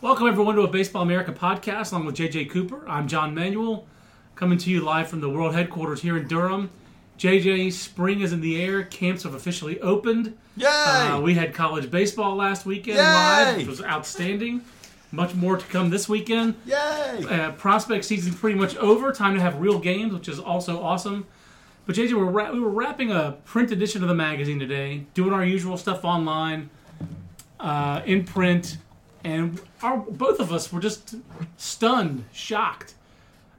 Welcome, everyone, to a Baseball America podcast along with JJ Cooper. I'm John Manuel, coming to you live from the world headquarters here in Durham. JJ, spring is in the air. Camps have officially opened. Yay! Uh, we had college baseball last weekend Yay! live, which was outstanding. Much more to come this weekend. Yay! Uh, prospect season pretty much over. Time to have real games, which is also awesome. But JJ, we're ra- we were wrapping a print edition of the magazine today, doing our usual stuff online, uh, in print, and our both of us were just stunned, shocked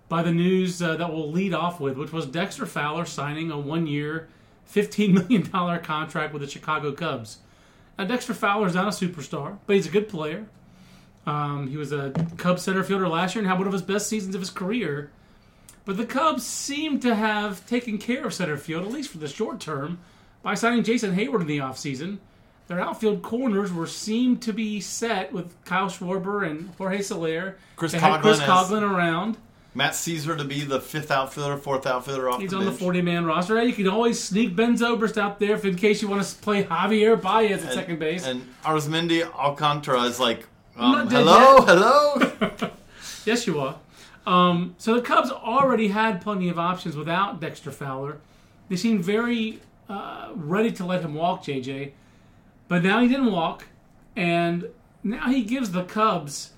by the news uh, that we'll lead off with, which was Dexter Fowler signing a one-year, fifteen million dollar contract with the Chicago Cubs. Now, Dexter Fowler is not a superstar, but he's a good player. Um, he was a Cubs center fielder last year and had one of his best seasons of his career. But the Cubs seem to have taken care of center field, at least for the short term, by signing Jason Heyward in the offseason. Their outfield corners were seemed to be set with Kyle Schwarber and Jorge Soler. Chris they had Coghlan Chris Coghlan around. Matt Szczur to be the fifth outfielder, fourth outfielder off He's the on the 40 man roster. You can always sneak Ben Zobrist out there if in case you want to play Javier Baez at and, second base. And Arismendy Alcantara is like, um, hello, hello. Yes, you are. Um, so the Cubs already had plenty of options without Dexter Fowler. They seemed very uh, ready to let him walk, JJ. But now he didn't walk, and now he gives the Cubs.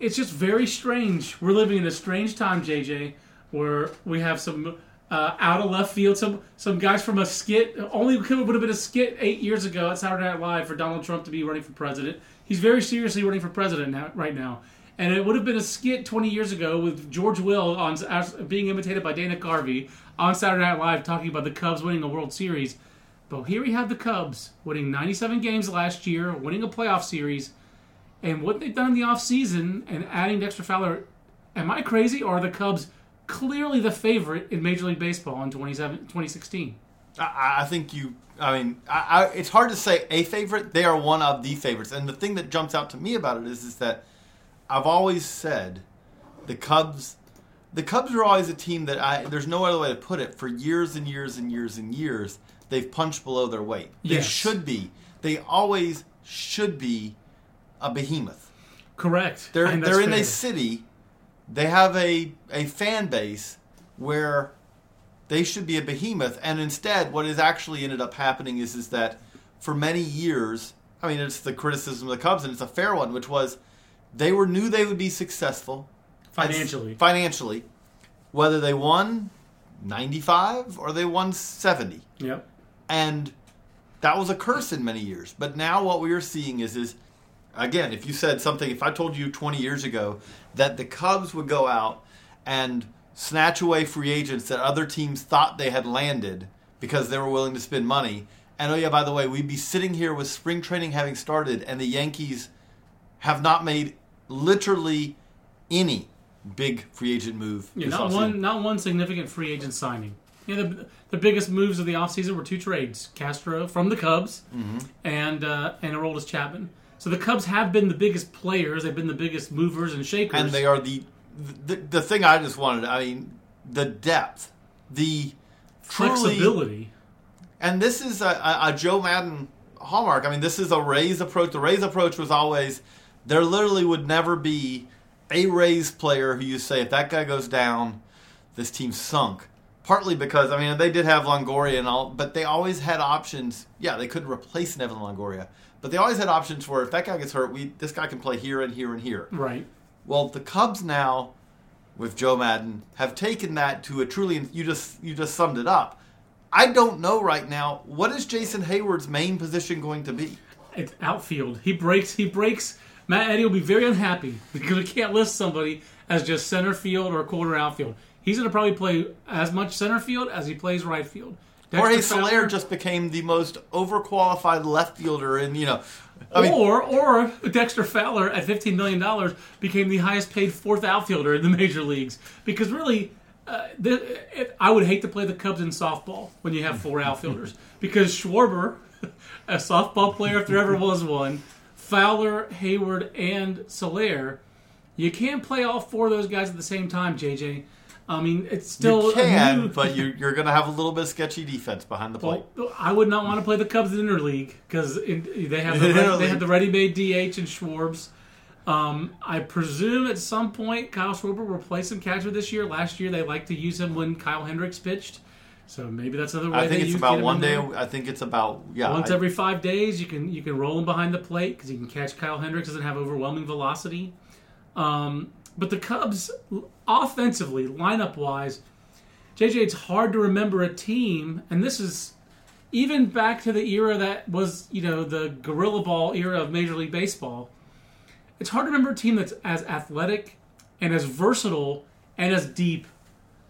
It's just very strange. We're living in a strange time, JJ, where we have some uh, out of left field, some some guys from a skit. Only would have been a skit eight years ago at Saturday Night Live for Donald Trump to be running for president. He's very seriously running for president now, right now. And it would have been a skit 20 years ago with George Will on being imitated by Dana Carvey on Saturday Night Live talking about the Cubs winning a World Series. But here we have the Cubs winning 97 games last year, winning a playoff series, and what they've done in the offseason and adding Dexter Fowler. Am I crazy, or are the Cubs clearly the favorite in Major League Baseball in 2016? I, I think you. I mean, I, I, it's hard to say a favorite. They are one of the favorites, and the thing that jumps out to me about it is, is that I've always said the Cubs. The Cubs are always a team that I. There's no other way to put it. For years and years and years and years, they've punched below their weight. They Yes. should be. They always should be a behemoth. Correct. They're And they're in fair. a city. They have a a fan base where they should be a behemoth, and instead, what has actually ended up happening is is that for many years, I mean, it's the criticism of the Cubs, and it's a fair one, which was they were knew they would be successful financially. financially, whether they won ninety five or they won seventy Yep. And that was a curse in many years. But now what we are seeing is is again, if you said something, if I told you 20 years ago that the Cubs would go out and snatch away free agents that other teams thought they had landed because they were willing to spend money, and oh yeah, by the way, we'd be sitting here with spring training having started, and the Yankees have not made literally any big free agent move. Yeah, not one, not one significant free agent signing. Yeah, the, the biggest moves of the offseason were two trades: Castro from the Cubs Mm-hmm. and uh, and Aroldis Chapman. So the Cubs have been the biggest players. They've been the biggest movers and shakers. and they are the, the the thing I just wanted. I mean, the depth, the truly, flexibility. and this is a, a, a Joe Maddon hallmark. I mean, this is a Rays approach. The Rays approach was always there. Literally, would never be a Rays player who you say if that guy goes down, this team's sunk. Partly because I mean they did have Longoria and all, but they always had options. Yeah, they couldn't replace Nevin Longoria, but they always had options where if that guy gets hurt, we this guy can play here and here and here. Right. Well, the Cubs now, with Joe Maddon, have taken that to a truly. You just you just summed it up. I don't know right now what is Jason Heyward's main position going to be. It's outfield. He breaks. He breaks. Matt Eddy will be very unhappy because we can't list somebody as just center field or corner outfield. He's going to probably play as much center field as he plays right field. Jorge Dexter Soler Fowler- just became the most overqualified left fielder, and you know, I mean, or or Dexter Fowler at fifteen million dollars became the highest paid fourth outfielder in the major leagues because really. Uh, the, it, I would hate to play the Cubs in softball when you have four outfielders because Schwarber, a softball player if there ever was one, Fowler, Heyward, and Soler, you can't play all four of those guys at the same time. JJ, I mean it's still you can, but you're, you're going to have a little bit of sketchy defense behind the plate. well, I would not want to play the Cubs in interleague because they have the, Interleague. they have the ready-made DH and Schwarbs. Um, I presume at some point Kyle Schwarber will play some catcher this year. Last year they liked to use him when Kyle Hendricks pitched, so maybe that's another way. I think it's about one day. there. I think it's about yeah. Once I- every five days, you can you can roll him behind the plate because you can catch Kyle Hendricks. Doesn't have overwhelming velocity. Um, but the Cubs, offensively, lineup wise, JJ, it's hard to remember a team, and this is even back to the era that was you know the gorilla ball era of Major League Baseball. It's hard to remember a team that's as athletic and as versatile and as deep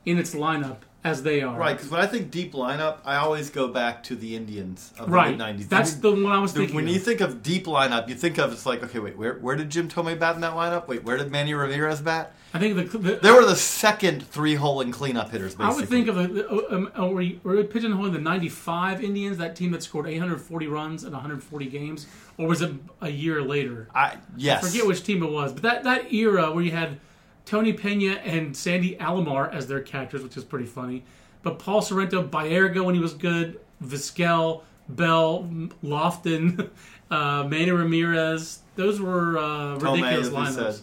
in its lineup as they are. Right, because when I think deep lineup, I always go back to the Indians of Right. mid '90s. That's the one I was thinking. when of. you think of deep lineup, you think of it's like okay, wait, where where did Jim Thome bat in that lineup? Wait, where did Manny Ramirez bat? I think the, the They were the second three hole and cleanup hitters. Basically, I would think of the, the um, uh, were you, were you pigeonholing the '95 Indians, that team that scored 840 runs in 140 games, or was it a year later? I yes, I forget which team it was, but that that era where you had Tony Pena and Sandy Alomar as their catchers, which is pretty funny. But Paul Sorrento, Baerga when he was good, Vizquel, Bell, Lofton, uh, Manny Ramirez, those were uh, ridiculous lineups.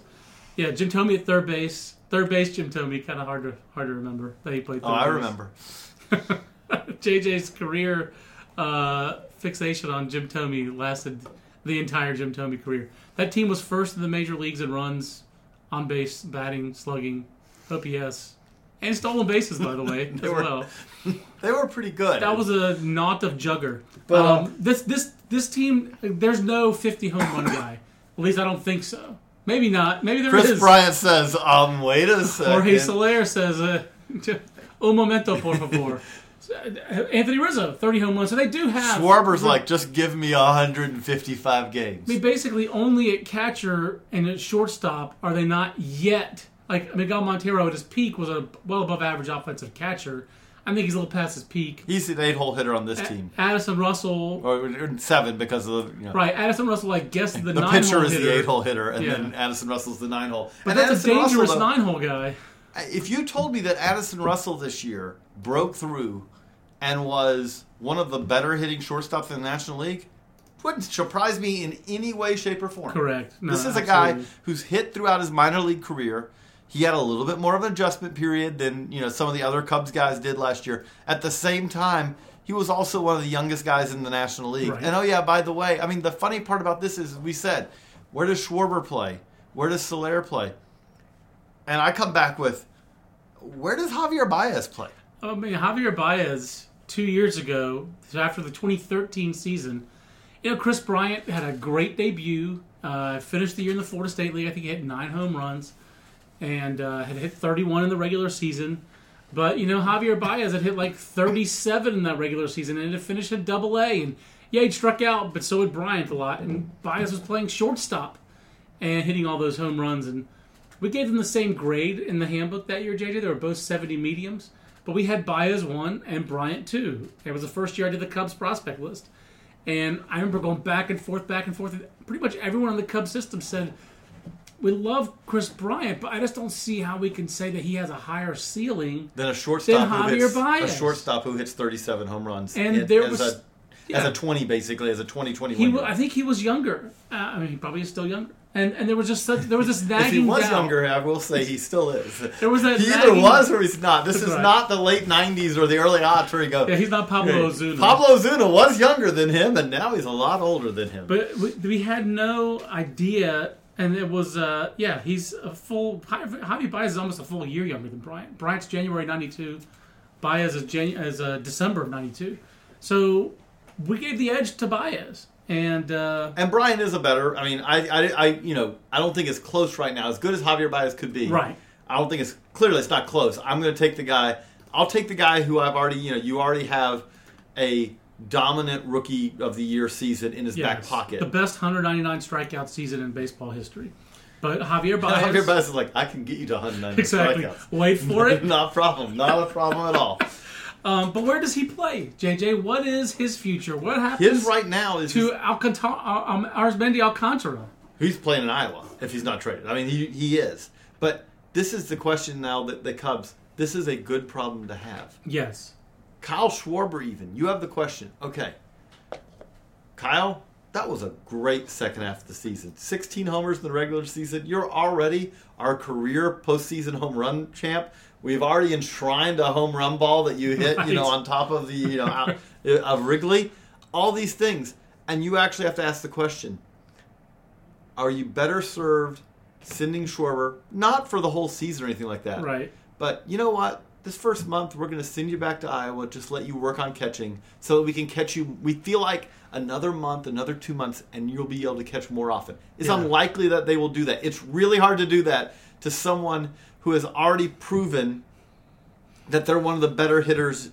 Yeah, Jim Thome at third base. Third base, Jim Thome, kind of hard to hard to remember that he played. Third Oh, I remember. JJ's career uh, fixation on Jim Thome lasted the entire Jim Thome career. That team was first in the major leagues in runs, on base, batting, slugging, OPS, and stolen bases, by the way, as were- well. They were pretty good. That was a knot of jugger. But, um, um, this this this team, there's no 50 home run guy. At least I don't think so. Maybe not. Maybe there is. Kris Bryant says, "Um, wait a second. Jorge Soler says, uh, "Un momento, por favor." Uh, Anthony Rizzo, 30 home runs. So they do have. Schwarber's like, just give me 155 games. I mean, basically, only at catcher and at shortstop are they not yet. Like Miguel Montero at his peak was a well above average offensive catcher. I think he's a little past his peak. He's an eight-hole hitter on this A- team, Addison Russell, or seven because of the you know, right? Addison Russell, I guess the, The nine pitcher hole is hitter. the eight-hole hitter, and Yeah. then Addison Russell's the nine-hole. But and that's Addison a dangerous nine hole guy. If you told me that Addison Russell this year broke through and was one of the better hitting shortstops in the National League, wouldn't surprise me in any way, shape, or form. Correct. No, this is a guy who's hit throughout his minor league career. He had a little bit more of an adjustment period than you know some of the other Cubs guys did last year. At the same time, he was also one of the youngest guys in the National League. Right. And oh yeah, by the way, I mean the funny part about this is we said, where does Schwarber play? Where does Soler play? And I come back with, where does Javier Baez play? I mean, Javier Baez two years ago, after the 2013 season, you know, Kris Bryant had a great debut. Uh, finished the year in the Florida State League. I think he hit nine home runs and uh, had hit 31 in the regular season. But you know, Javier Baez had hit like 37 in that regular season and had finished at Double A. And yeah, he struck out, but so did Bryant a lot. And Baez was playing shortstop and hitting all those home runs. And we gave them the same grade in the handbook that year, JJ. They were both 70 mediums, but we had Baez one and Bryant two. It was the first year I did the Cubs prospect list. And I remember going back and forth, back and forth. Pretty much everyone in the Cubs system said, we love Kris Bryant, but I just don't see how we can say that he has a higher ceiling. than a shortstop who Javier hits Baez. a shortstop who hits 37 home runs And in- there as was- a, as a 20 basically as a 2021 He, I think he was younger. Uh, I mean, he probably is still younger. And and there was just such, there was this nagging if he was doubt. younger, I will say he still is. There was that he either was or he's not. This is Right. not the late '90s or the early aughts where you go. Yeah, he's not Pablo "Hey, Ozuna. Pablo Ozuna was younger than him, and now he's a lot older than him. But we, we had no idea, and it was uh, yeah, he's a full. Javi Baez is almost a full year younger than Bryant. Bryant's January '92, Baez is Jan- is uh, December of '92. So we gave the edge to Baez, and uh, And Brian is a better. I mean, I, I, I, you know, I don't think it's close right now. As good as Javier Baez could be, Right. I don't think it's clearly it's not close. I'm going to take the guy. I'll take the guy who I've already, you know, you already have a dominant rookie of the year season in his back pocket. the best 199 strikeout season in baseball history. But Javier Baez, Javier Baez is like, I can get you to 199 exactly. strikeouts. Wait for it. not a problem. Not a problem at all. Um, but where does he play, JJ? What is his future? What happens His right now is to Alcantara, um, Arismendy Alcantara? He's playing in Iowa if he's not traded. I mean, he, he is. But this is the question now that the Cubs, this is a good problem to have. Yes. Kyle Schwarber, even. You have the question. Okay. Kyle, that was a great second half of the season. 16 homers in the regular season. You're already our career postseason home run champ. We've already enshrined a home run ball that you hit, you know, on top of the, you know, out, uh, of Wrigley. All these things. And you actually have to ask the question are you better served sending Schwarber, not for the whole season or anything like that, Right. but you know what? This first month, we're going to send you back to Iowa, just let you work on catching so that we can catch you. We feel like another month, another two months, and you'll be able to catch more often. It's Yeah. unlikely that they will do that. It's really hard to do that to someone who has already proven that they're one of the better hitters,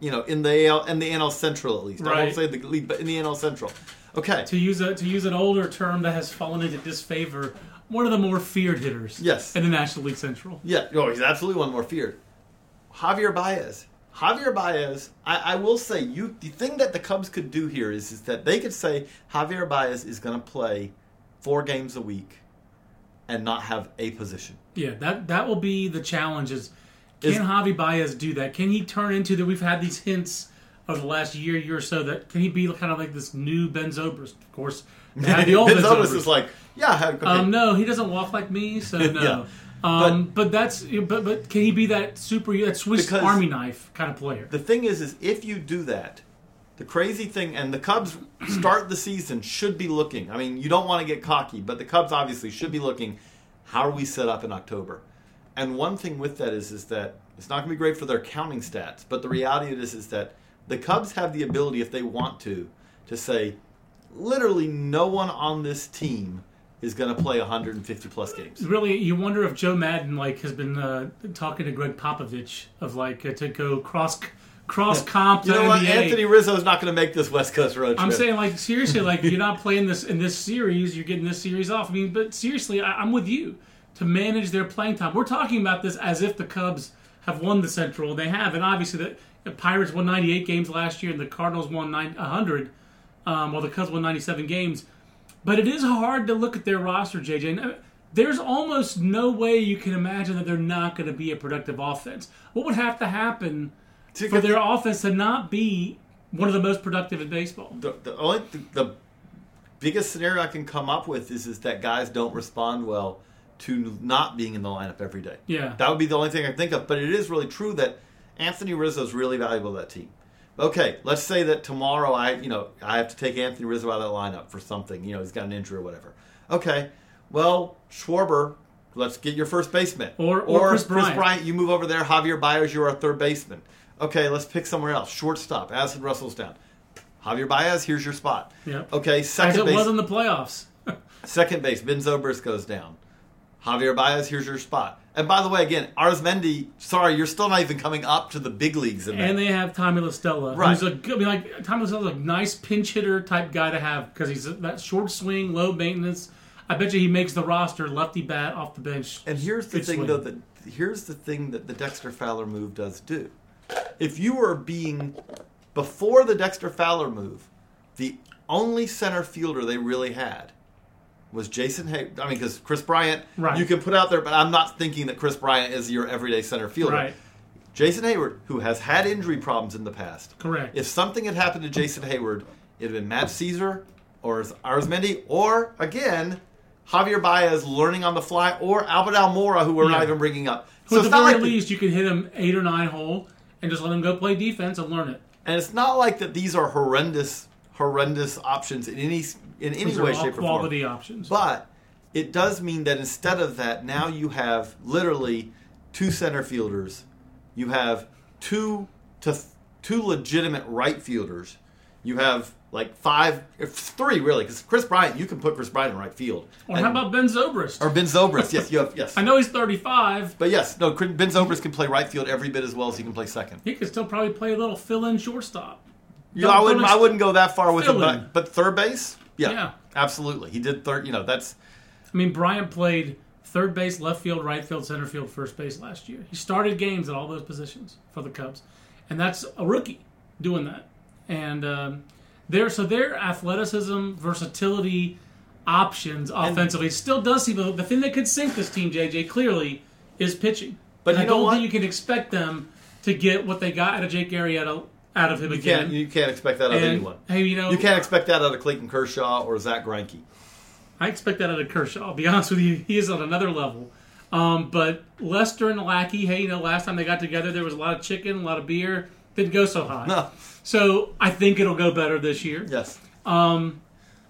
you know, in the AL, in the NL Central at least. I won't say the league, but in the NL Central. Okay. To use a to use an older term that has fallen into disfavor, one of the more feared hitters. Yes. In the National League Central. Yeah, no, he's absolutely one more feared. Javier Baez. Javier Baez, I, I will say, you the thing that the Cubs could do here is, is that they could say Javier Baez is going to play four games a week and not have a position. Yeah, that that will be the challenge. Is can Is- Javi Baez do that? Can he turn into that? We've had these hints over the last year, year or so that can he be kind of like this new Ben Zobrist? Of course, the old Ben Ben Zobrist is like, yeah, have, okay. Um, no, he doesn't walk like me, so no. Yeah. Um, but, that's but but can he be that super that Swiss Army knife kind of player? The thing is, is if you do that, the crazy thing, and the Cubs start the season should be looking. I mean, you don't want to get cocky, but the Cubs obviously should be looking. How are we set up in October? And one thing with that is, is that it's not going to be great for their counting stats. But the reality of this is that the Cubs have the ability, if they want to, to say, literally no one on this team is going to play 150 plus games. Really, you wonder if Joe Maddon like has been uh, talking to Gregg Popovich of like uh, to go cross cross comp. You know what? NBA. Anthony Rizzo is not going to make this West Coast road trip. I'm saying like seriously, like you're not playing this in this series. You're getting this series off. I mean, but seriously, I, I'm with you to manage their playing time. We're talking about this as if the Cubs have won the Central. They have, and obviously the, the Pirates won 98 games last year, and the Cardinals won 100, um, while the Cubs won 97 games. But it is hard to look at their roster, JJ. Uh, There's almost no way you can imagine that they're not going to be a productive offense. What would have to happen To for their offense to not be one of the most productive in baseball? the, the only the, the biggest scenario I can come up with is is that guys don't respond well to not being in the lineup every day. Yeah. that would be the only thing I can think of. But it is really true that Anthony Rizzo is really valuable to that team. Okay, let's say that tomorrow I you know I have to take Anthony Rizzo out of that lineup for something. You know he's got an injury or whatever. Okay, well Schwarber. Let's get your first baseman. Or- or Kris Bryant. You move over there. Javier Baez, you're our third baseman. Okay, let's pick somewhere else. Shortstop. Addison Russell's down. Javier Baez, here's your spot. Yep. Okay, As second it base. was in the playoffs. Second base. Ben Zobrist goes down. Javier Baez, here's your spot. And by the way, again, Arismendy. Sorry, you're still not even coming up to the big leagues in that. and they have Tommy LaStella, Right. who's a good, I mean, like Tommy LaStella's a nice pinch hitter type guy to have because he's that short swing, low maintenance. I bet you he makes the roster lefty bat off the bench. And here's the thing, swing. though. That here's the thing that the Dexter Fowler move does do. If you were being before the Dexter Fowler move, the only center fielder they really had was Jason Hay. I mean, because Kris Bryant, Right. you can put out there, but I'm not thinking that Kris Bryant is your everyday center fielder. Right. Jason Heyward, who has had injury problems in the past. Correct. If something had happened to Jason Heyward, it'd have been Matt Szczur or Arismendy or again Javier Baez learning on the fly or Albert Almora, who we're not even bringing up. So at the very like the- least, you can hit him eight or nine hole and just let him go play defense and learn it. and it's not like that these are horrendous, horrendous options in any in any These way, shape, or form. quality options. But it does mean that instead of that, now you have literally two center fielders. You have two to th- two legitimate right fielders. You have like five, three really, because Kris Bryant, you can put Kris Bryant in right field. or And- how about Ben Zobrist? or Ben Zobrist? Yes, you have yes. I know he's 35. But yes, no, Ben Zobrist can play right field every bit as well as he can play second. He could still probably play a little fill-in shortstop. You know, I wouldn't, I wouldn't go that far with him, but, but third base, yeah, Yeah. absolutely. He did third. You know, that's I mean, Bryant played third base, left field, right field, center field, first base last year. He started games at all those positions for the Cubs, and that's a rookie doing that. And um, their so their athleticism, versatility, options offensively still does seem the thing that could sink this team. JJ clearly is pitching, But And you I don't think you can expect them to get what they got out of Jake Arrieta out of him you again. can't you can't expect that out of anyone. hey, you know, You can't expect that out of Clayton Kershaw or Zack Greinke. I expect that out of Kershaw. I'll be honest with you, he is on another level. Um, but Lester and Lackey, hey, you know, last time they got together, there was a lot of chicken, a lot of beer. Didn't go so hot. No. So I think it'll go better this year. Yes.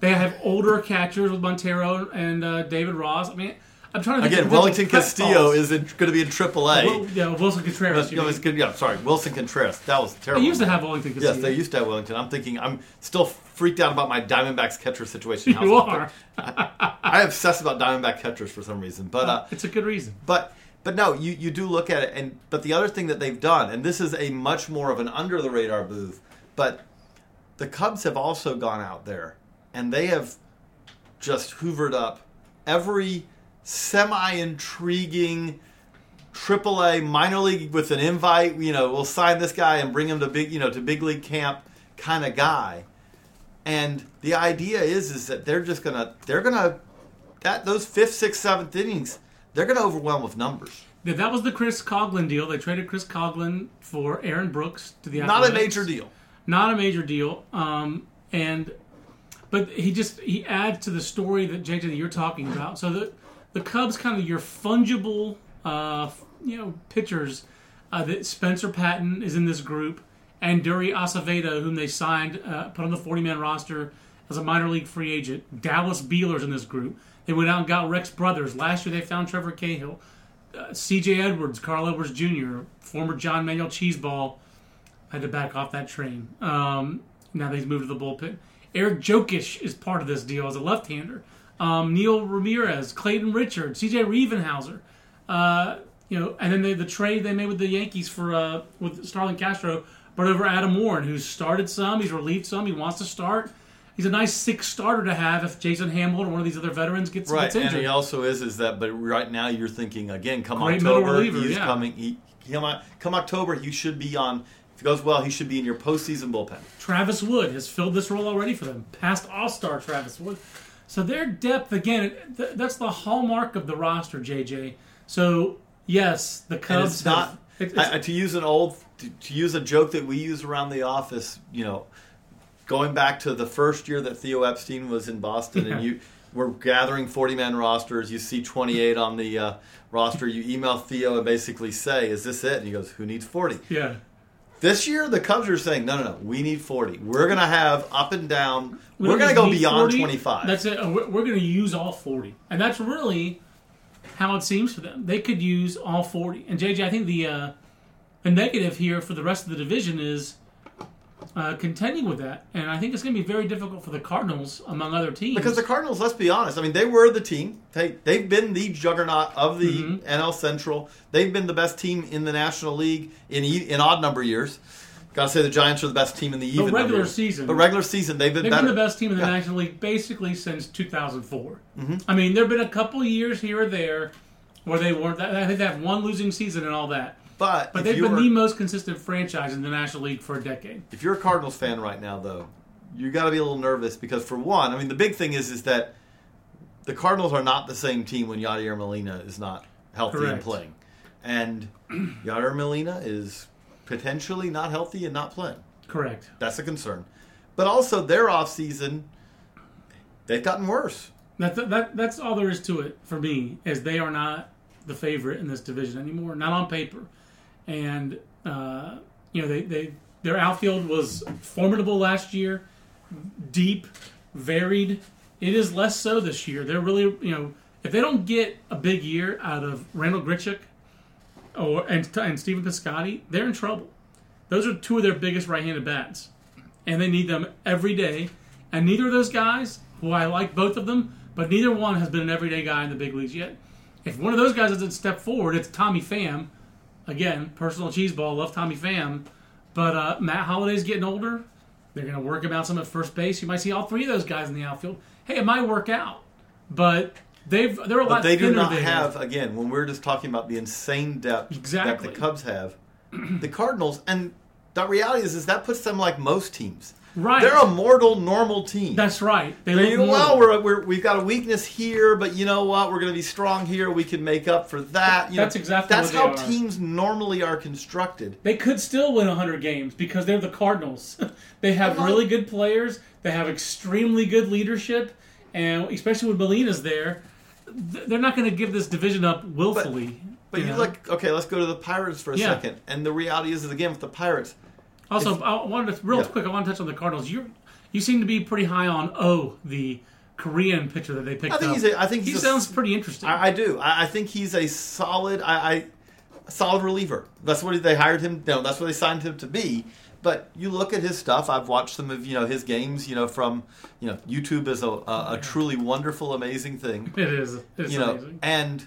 They have older catchers with Montero and uh, David Ross. I mean, I'm trying to think Again, Wellington Castillo calls. is in, going to be in AAA. Well, yeah, Willson Contreras. no, mean. Yeah, sorry, Willson Contreras. That was terrible. They used to have Wellington Castillo. Yes, they used to have Wellington. I'm thinking. I'm still freaked out about my Diamondbacks catcher situation. You are. that? I obsess about Diamondback catchers for some reason, but uh, It's a good reason. But but no, you, you do look at it, and but the other thing that they've done, and this is a much more of an under the radar move, but the Cubs have also gone out there and they have just hoovered up every semi intriguing AAA minor league with an invite. You know, we'll sign this guy and bring him to big you know to big league camp kind of guy. And the idea is is that they're just gonna they're gonna that those fifth, sixth, seventh innings they're gonna overwhelm with numbers. Yeah, that was the Chris Coghlan deal. They traded Chris Coghlan for Aaron Brooks to the Not a major deal. not a major deal. Um, and but he just he adds to the story that JJ that you're talking about. So the the Cubs kind of your fungible uh, you know pitchers uh, that Spencer Patton is in this group and Dury Acevedo, whom they signed, uh, put on the 40 man roster as a minor league free agent. Dallas Beeler's in this group. They went out and got Rex Brothers. Last year they found Trevor Cahill. Uh, C.J. Edwards, Carl Edwards Jr., former John Manuel Cheeseball, had to back off that train. Um, now that he's moved to the bullpen. Eric Jokisch is part of this deal as a left-hander. Um, Neil Ramirez, Clayton Richard, C.J. Riefenhauser. Uh, you know, and then they, the trade they made with the Yankees for uh, with Starlin Castro brought over Adam Warren, who's started some, he's relieved some, he wants to start. He's a nice six starter to have if Jason Hamilton or one of these other veterans gets, Right, gets and injured. he also is is that. But right now you're thinking again. Come Great October, reliever, he's yeah. coming. He, come, come October, he should be on. If it goes well, he should be in your postseason bullpen. Travis Wood has filled this role already for them. Past All Star Travis Wood. So their depth again, th- that's the hallmark of the roster, JJ. So yes, the And Cubs not have- it- it's- I, I- to use an old to, to use a joke that we use around the office. You know, going back to the first year that Theo Epstein was in Boston, and you were gathering forty man rosters. You see twenty eight on the uh, roster. You email Theo and basically say, "Is this it?" And he goes, "Who needs 40? yeah. This year, the Cubs are saying, "No, no, no. We need forty. We're going to have up and down. We We're going to go beyond 40. twenty five. That's it. We're, we're going to use all 40. And that's really how it seems for them. They could use all 40. And JJ, I think the uh, the negative here for the rest of the division is uh, contending with that. And I think it's going to be very difficult for the Cardinals, among other teams. Because the Cardinals, let's be honest, I mean, they were the team. They, they've been the juggernaut of the Mm-hmm. NL Central. They've been the best team in the National League in in odd number years. Got to say the Giants are the best team in the even number regular years. season- But regular season, they've been They've better. been the best team in the Yeah. National League basically since 2004. Mm-hmm. I mean, there have been a couple years here or there where they weren't. I think they have one losing season and all that. But, But they've been were, the most consistent franchise in the National League for a decade. if you're a Cardinals fan right now, though, you got to be a little nervous because for one, I mean, the big thing is is that the Cardinals are not the same team when Yadier Molina is not healthy and playing, and Yadier Molina is potentially not healthy and not playing. Correct. That's a concern. But also their off season, they've gotten worse. That, that that's all there is to it for me. Is they are not the favorite in this division anymore, not on paper, and uh, you know they, they their outfield was formidable last year, deep, varied. It is less so this year. They're really you know if they don't get a big year out of Randal Grichuk or and and Stephen Piscotty, they're in trouble. Those are two of their biggest right-handed bats, and they need them every day. And neither of those guys, who I like both of them, but neither one has been an everyday guy in the big leagues yet. If one of those guys doesn't step forward, it's Tommy Pham. Again, personal cheese ball, love Tommy Pham. But uh, Matt Holliday's getting older. They're going to work him out some at first base. You might see all three of those guys in the outfield. Hey, it might work out, but they've they're a lot But they do not there. have, again, when we're just talking about the insane depth Exactly. that the Cubs have, the Cardinals, and the reality is, is that puts them like most teams. Right. They're a mortal, normal team. That's right. They And look you well, we're, we're, we've got a weakness here, but you know what? We're going to be strong here. We can make up for that. You That's know, exactly That's what they how teams normally are constructed. They could still win 100 games because they're the Cardinals. they have on. really good players. They have extremely good leadership, and especially when Molina's there, they're not going to give this division up willfully. But you know? look, okay, let's go to the Pirates for a Yeah. second. And the reality is, is again, with the Pirates, Also, I wanted to real Yeah. quick. I want to touch on the Cardinals. You you seem to be pretty high on Oh the Korean pitcher that they picked I think up. he's a- I think he a- sounds pretty interesting. I, I do. I, I think he's a solid, I, I solid reliever. That's what they hired him. No, that's what they signed him to be. But you look at his stuff. I've watched some of you know his games. You know from you know YouTube is a, a, a truly wonderful, amazing thing. it is. It's you know, amazing. and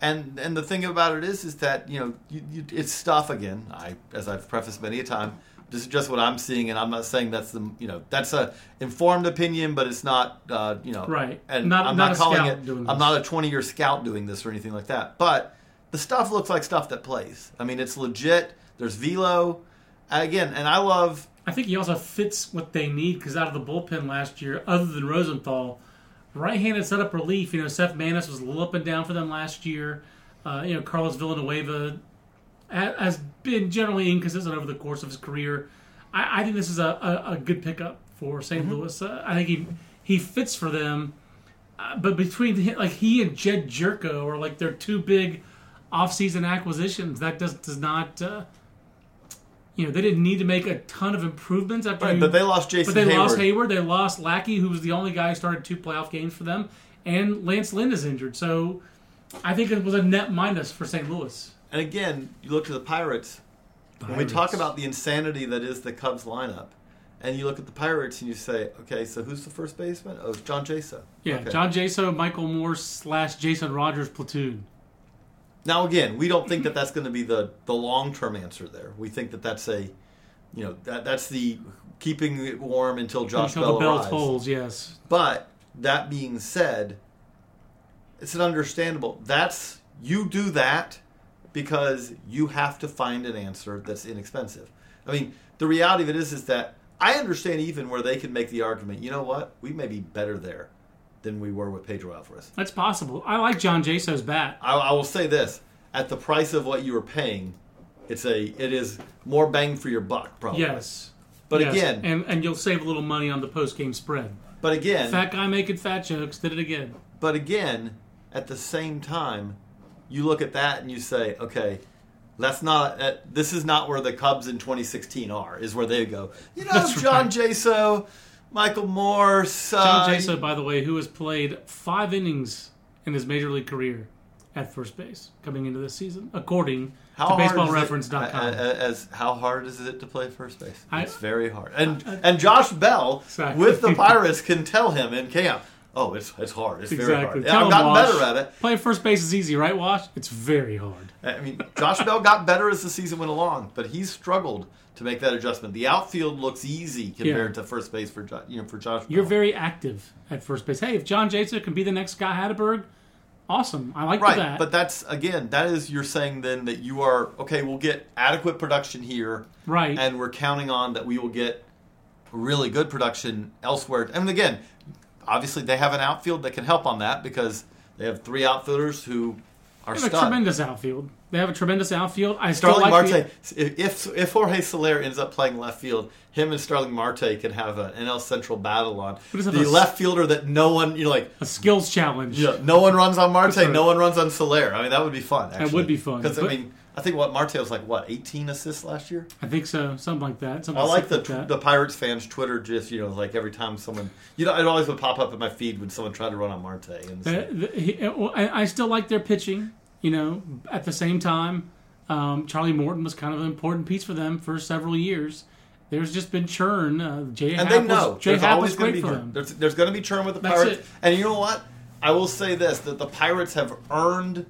and and the thing about it is, is that you know, you, you, it's stuff again. I, as I've prefaced many a time, this is just what I'm seeing, and I'm not saying that's the you know that's a informed opinion, but it's not uh, you know Right. And Not- I'm not not, a calling scout it. I'm not a 20 year scout doing this or anything like that. But the stuff looks like stuff that plays. I mean, it's legit. There's velo, again, and I love. I think he also fits what they need because out of the bullpen last year, other than Rosenthal, right-handed setup relief. You know, Seth Maness was a little up and down for them last year. Uh, you know, Carlos Villanueva has been generally inconsistent over the course of his career. I, I think this is a, a, a good pickup for saint Louis. Uh, I think he he fits for them. Uh, but between hi- like he and Jedd Gyorko are like their two big off-season acquisitions. That does does not. Uh, you know, they didn't need to make a ton of improvements after. Right, you- but they lost Jason but they Heyward. lost Heyward. They lost Lackey, who was the only guy who started two playoff games for them, and Lance Lynn is injured. So I think it was a net minus for St. Louis. And again, you look to the Pirates. When we talk about the insanity that is the Cubs lineup, and you look at the Pirates and you say, okay, so who's the first baseman? Oh, John Jaso. Yeah, Okay. John Jaso, Michael Moore slash Jason Rogers platoon. Now again, we don't think that that's going to be the the long term answer there. We think that that's a, you know, that that's the keeping it warm until Josh Until Bell the bell arrives. tolls, yes. But that being said, it's an understandable. That's you do that because you have to find an answer that's inexpensive. I mean, the reality of it is is that I understand even where they can make the argument. You know what? We may be better there than we were with Pedro Alvarez. That's possible. I like John Jaso's bat. I, I will say this: at the price of what you were paying, it's a it is more bang for your buck, probably. Yes. But Yes. again, and and you'll save a little money on the post game spread. but again, Fat guy making fat jokes did it again. But again, at the same time, you look at that and you say, okay, that's not. Uh, this is not where the Cubs in 2016 are. Is where they go. You know, That's John right. Jaso, Michael Morse. John uh, Jaso, by the way, who has played five innings in his major league career at first base coming into this season, according How to hard is it- BaseballReference.com. uh, uh, As how hard is it to play first base? I- it's very hard. And and Josh Bell Exactly. with the Pirates can tell him in camp. Oh, it's it's hard. It's very hard. Tell I've gotten Wash, better at it. Playing first base is easy, right, Wash? It's very hard. I mean, Josh Bell got better as the season went along, but he's struggled to make that adjustment. The outfield looks easy compared to first base for you know for Josh. You're very active at first base. Hey, if John Jaso can be the next Scott Hatteberg, awesome. I like right, that. but that's again that is you're saying then that you are okay. We'll get adequate production here, right. and we're counting on that we will get really good production elsewhere. And again, obviously they have an outfield that can help on that because they have three outfielders who are They have a tremendous outfield. They have a tremendous outfield. I Starling like Marte. the- If if Jorge Soler ends up playing left field, him and Starling Marte can have an NL Central battle on the a- left fielder that no one you know like. a skills challenge. Yeah, no one runs on Marte. No one runs on Soler. I mean, that would be fun. Actually. would be fun, because I mean, I think what Marte was like what 18 assists last year. I think so. Something like that. Something I like the like the Pirates fans Twitter just you know like every time someone you know it always would pop up in my feed when someone tried to run on Marte and The- the- he- uh, I still like their pitching. You know, at the same time, um, Charlie Morton was kind of an important piece for them for several years. There's just been churn. Uh, Jay and Happ they was, know Jay there's Happ always was going to great be for churn. them. There's, there's going to be churn with the That's Pirates, it. and you know what? I will say this: that the Pirates have earned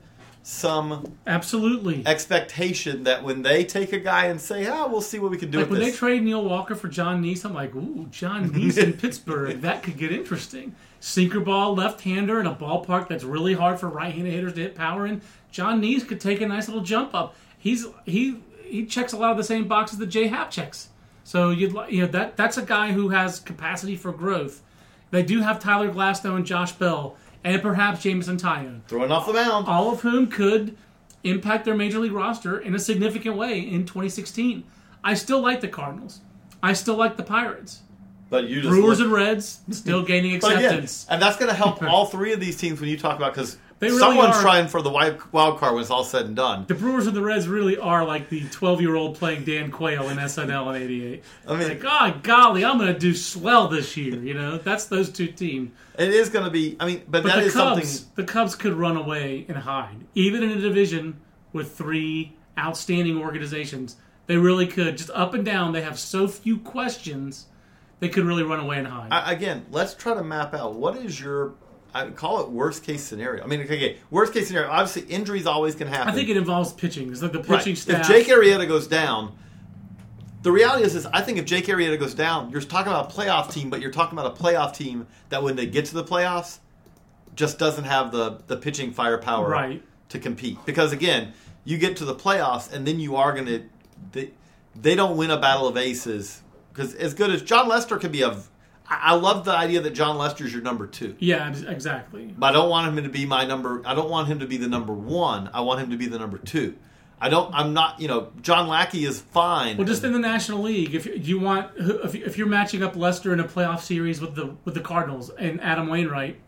some Absolutely. expectation that when they take a guy and say, "Ah, we'll see what we can do Like when this," they trade Neil Walker for John Niese, I'm like, ooh, John Niese in Pittsburgh, that could get interesting. Sinker ball, left hander in a ballpark that's really hard for right handed hitters to hit power in. John Niese could take a nice little jump up. He's he he checks a lot of the same boxes that Jay Happ checks. So you'd li- you know that that's a guy who has capacity for growth. They do have Tyler Glasnow and Josh Bell, and perhaps Jameson Taillon throwing off the mound. all of whom could impact their major league roster in a significant way in 2016. I still like the Cardinals. I still like the Pirates. But you just Brewers look- and Reds still gaining again, acceptance. and that's going to help all three of these teams when you talk about because They really someone's are- trying for the wild, card when it's all said and done. The Brewers and the Reds really are like the 12 year old playing Dan Quayle in SNL in '88. I mean- like, God, golly, I'm going to do swell this year. You know, that's those two teams. It is going to be. I mean, but, But that the is Cubs, something. the Cubs could run away and hide, even in a division with three outstanding organizations. They really could. Just up and down, they have so few questions. They could really run away and hide. I, again, let's try to map out what is your. I call it worst case scenario. I mean, okay, worst case scenario. Obviously, injuries always can happen. I think it involves pitching. It's like the Right. pitching staff. If Jake Arrieta goes down, the reality is, is I think if Jake Arrieta goes down, you're talking about a playoff team, but you're talking about a playoff team that when they get to the playoffs, just doesn't have the the pitching firepower Right. to compete. Because again, you get to the playoffs, and then you are going to they, they don't win a battle of aces. Because as good as Jon Lester could be a, I I love the idea that Jon Lester's your number two. yeah, exactly. But I don't want him to be my number. I don't want him to be the number one. I want him to be the number two. I don't. I'm not. You know, John Lackey is fine. Well, just in the National League, if you, want, if you're matching up Lester in a playoff series with the with the Cardinals and Adam Wainwright,